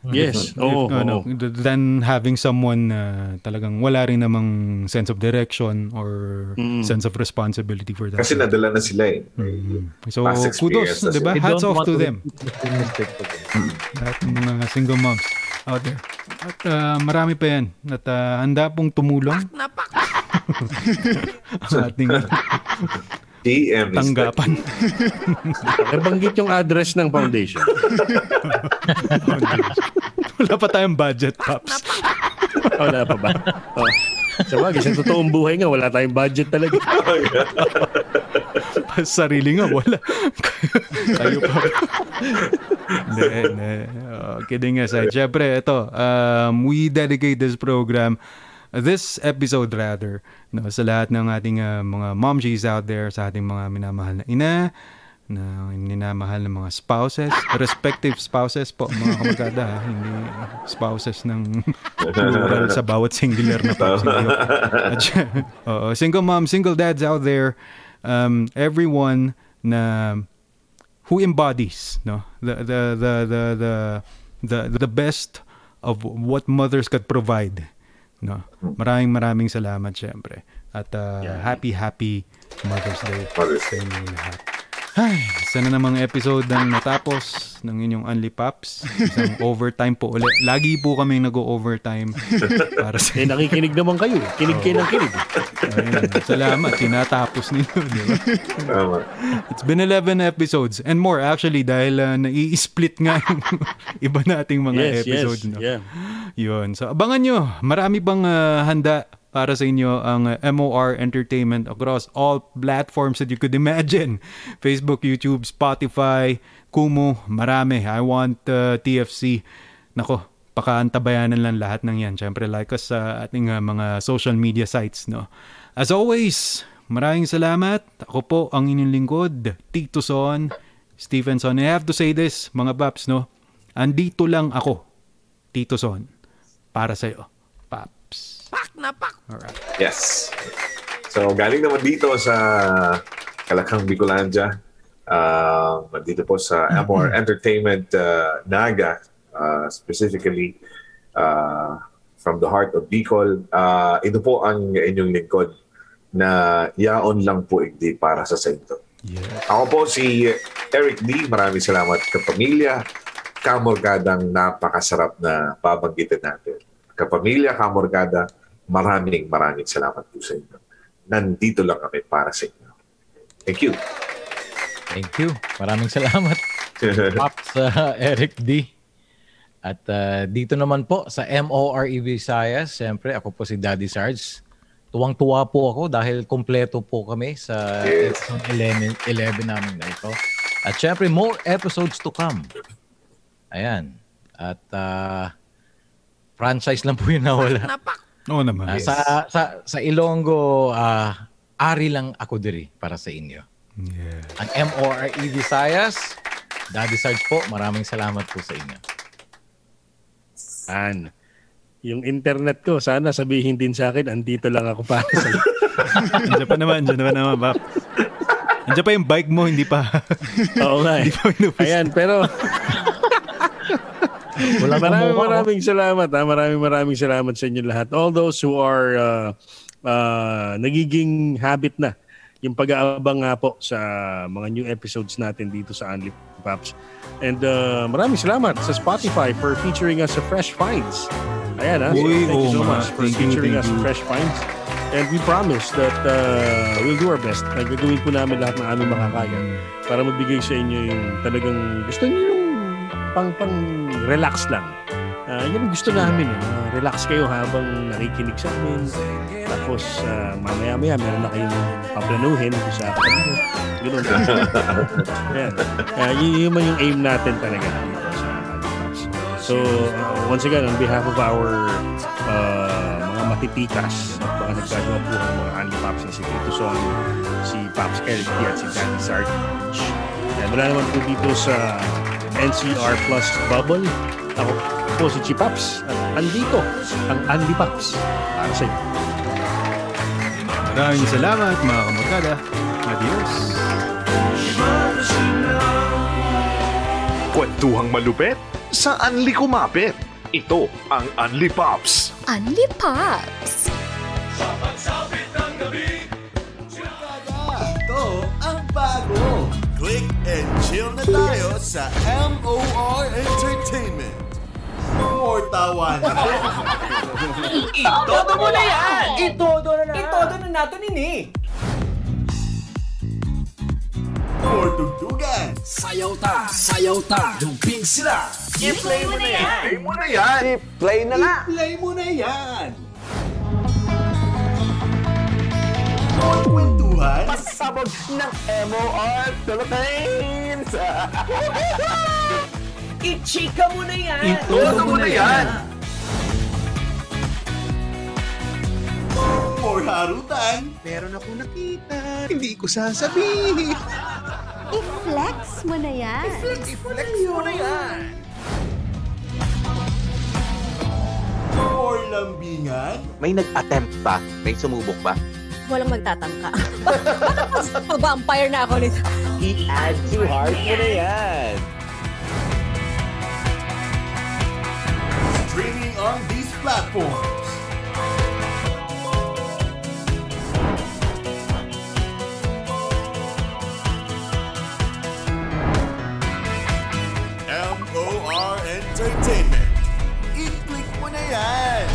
[SPEAKER 5] Yes.
[SPEAKER 2] If,
[SPEAKER 5] Oo.
[SPEAKER 2] ano,
[SPEAKER 5] oo.
[SPEAKER 2] th- than having someone na talagang wala rin namang sense of direction or sense of responsibility for that.
[SPEAKER 3] Kasi nadala na sila eh.
[SPEAKER 2] so,
[SPEAKER 3] past
[SPEAKER 2] kudos,
[SPEAKER 3] na
[SPEAKER 2] di ba? Hats off
[SPEAKER 4] want
[SPEAKER 2] to them. Lahat ng mga single moms out there. At ah, marami pa yan. At ah, handa pong tumulong. ang ating
[SPEAKER 3] PM is the
[SPEAKER 2] tanggapan.
[SPEAKER 5] Nabanggit yung address ng foundation.
[SPEAKER 2] Wala pa tayong budget, Pops.
[SPEAKER 5] Wala pa ba? Oh. Sa bagay, sa totoong buhay nga, wala tayong budget talaga.
[SPEAKER 2] Sarili nga, wala. Tayo pa. Hindi, hindi. Oh, kidding aside. Siyempre, ito, um, we dedicate this program, this episode rather, no, sa lahat ng ating uh, mga momshies out there, sa ating mga minamahal na ina, na minamahal ng mga spouses, respective spouses po, mga kamagada, ha? hindi spouses ng plural sa bawat singular na po. Oo, single mom, single dads out there, um, everyone na who embodies no the the the the the the, the best of what mothers could provide no? Maraming maraming salamat syempre. At uh, happy happy Mother's Day
[SPEAKER 3] Mother's
[SPEAKER 2] sa ay, sana namang episode ang natapos ng inyong Unli Pops. Isang overtime po ulit. Lagi po kami nag-overtime para sa
[SPEAKER 5] Eh, nakikinig naman kayo. Kinig kayo ng kinig.
[SPEAKER 2] Ayun, salamat. Tinatapos ninyo, di ba?
[SPEAKER 3] Tama.
[SPEAKER 2] It's been 11 episodes and more actually dahil uh, nai-split nga yung iba nating mga
[SPEAKER 5] Yes,
[SPEAKER 2] episodes.
[SPEAKER 5] yes.
[SPEAKER 2] No?
[SPEAKER 5] Yeah.
[SPEAKER 2] Yun. So abangan nyo. Marami pang uh, handa para sa inyo ang uh, MOR Entertainment across all platforms that you could imagine. Facebook, YouTube, Spotify, Kumu, marami. I want uh, TFC. Nako, pakaantabayanan lang lahat ng yan. Siyempre, like us sa ating uh, mga social media sites. No? As always, maraming salamat. Ako po ang inyong lingkod, Tito Son, Stephenson. I have to say this, mga paps, no? Andito lang ako, Tito Son, para sa'yo, paps. Alright.
[SPEAKER 3] Yes. So, galing naman dito sa Kalakang Bicolandia. Uh, dito po sa Amor Entertainment uh, Naga, uh, specifically uh, from the heart of Bicol. Uh, ito po ang inyong lingkod na yaon lang po hindi para sa sento.
[SPEAKER 2] Yeah.
[SPEAKER 3] Ako po si Eric D. Maraming salamat kapamilya. Kamorgadang napakasarap na babanggitin natin. Kapamilya, kamorgada, maraming maraming salamat po sa inyo. Nandito lang kami para sa inyo. Thank you.
[SPEAKER 4] Thank you. Maraming salamat. Pops uh, Eric D. At uh, dito naman po sa MORE Visayas, siyempre ako po si Daddy Sarge. Tuwang-tuwa po ako dahil kompleto po kami sa
[SPEAKER 3] Yes.
[SPEAKER 4] episode 11, 11 namin na ito. At syempre, more episodes to come. Ayan. At uh, franchise lang po yung nawala.
[SPEAKER 2] Oo naman.
[SPEAKER 4] Ah, sa, sa, sa Ilonggo, ah, ari lang ako diri para sa inyo.
[SPEAKER 2] Yeah.
[SPEAKER 4] Ang MORE Visayas, Daddy Sarge po, maraming salamat po sa inyo.
[SPEAKER 5] An. Yung internet ko, sana sabihin din sa akin, andito lang ako para sa
[SPEAKER 2] Andiyan pa naman, andiyan pa naman, Pap. Andiyan pa yung bike mo, hindi pa.
[SPEAKER 5] Oo nga eh.
[SPEAKER 2] hindi pa inubos.
[SPEAKER 5] Ayan, pero
[SPEAKER 4] Walang
[SPEAKER 5] maraming maraming salamat. Ha? Maraming maraming salamat sa inyo lahat. All those who are uh, uh, nagiging habit na yung pag-aabang nga po sa mga new episodes natin dito sa Unli Pops. And uh, maraming salamat sa Spotify for featuring us sa Fresh Finds. Ayan ha.
[SPEAKER 2] Uy,
[SPEAKER 5] thank you so much for
[SPEAKER 2] Thank
[SPEAKER 5] featuring us sa. Fresh Finds. And we promise that uh, we'll do our best. na gagawin po namin lahat ng aming makakaya para mabigay sa inyo yung talagang gusto niyo pang pang relax lang. Ah, yun ang gusto namin. Ah, relax kayo habang nakikinig sa amin. Tapos ah, mamaya-maya meron na kayong paplanuhin kung sa kapatid. Ganun. Ayan. Ah, yun, yun man yung aim natin talaga. So, ah, once again, on behalf of our ah, mga matitikas at mga nagkagawa po ng mga Andy Pops na si Tito Son, si Pops D at si Daddy Sarge. Yan, wala naman po dito sa NCR Plus Bubble. Ako po si Chipaps at andito ang Andy Pops para sa inyo.
[SPEAKER 2] Maraming salamat, mga kamarkada. Adios.
[SPEAKER 1] Kwentuhang malupet sa Anli Kumapit. Ito ang Anli Pops.
[SPEAKER 7] Unli Pops!
[SPEAKER 8] And chill na tayo sa MOR Entertainment. More tawa na.
[SPEAKER 9] Itodo mo na yan! Itodo na na! Itodo na nato nini!
[SPEAKER 8] More tugtugan.
[SPEAKER 9] Sayaw ta! Sayaw ta! Jumping sila! I-play mo na yan!
[SPEAKER 3] Play mo na yan!
[SPEAKER 9] Play na nga!
[SPEAKER 8] Play mo na yan. More kwentuhan.
[SPEAKER 9] Pasabog ng MOR Philippines! I-chika mo na yan!
[SPEAKER 2] Itodo mo na yan!
[SPEAKER 8] More harutan.
[SPEAKER 10] Meron ako nakita, hindi ko sasabihin.
[SPEAKER 7] I-flex mo na yan!
[SPEAKER 9] I-flex mo na yan!
[SPEAKER 8] More lambingan.
[SPEAKER 10] May nag-attempt ba? May sumubok ba?
[SPEAKER 11] Walang magtatangka. Vampire na ako nito.
[SPEAKER 9] I-add to heart mo na yan!
[SPEAKER 8] Streaming on these platforms. MOR Entertainment. I-click mo na yan.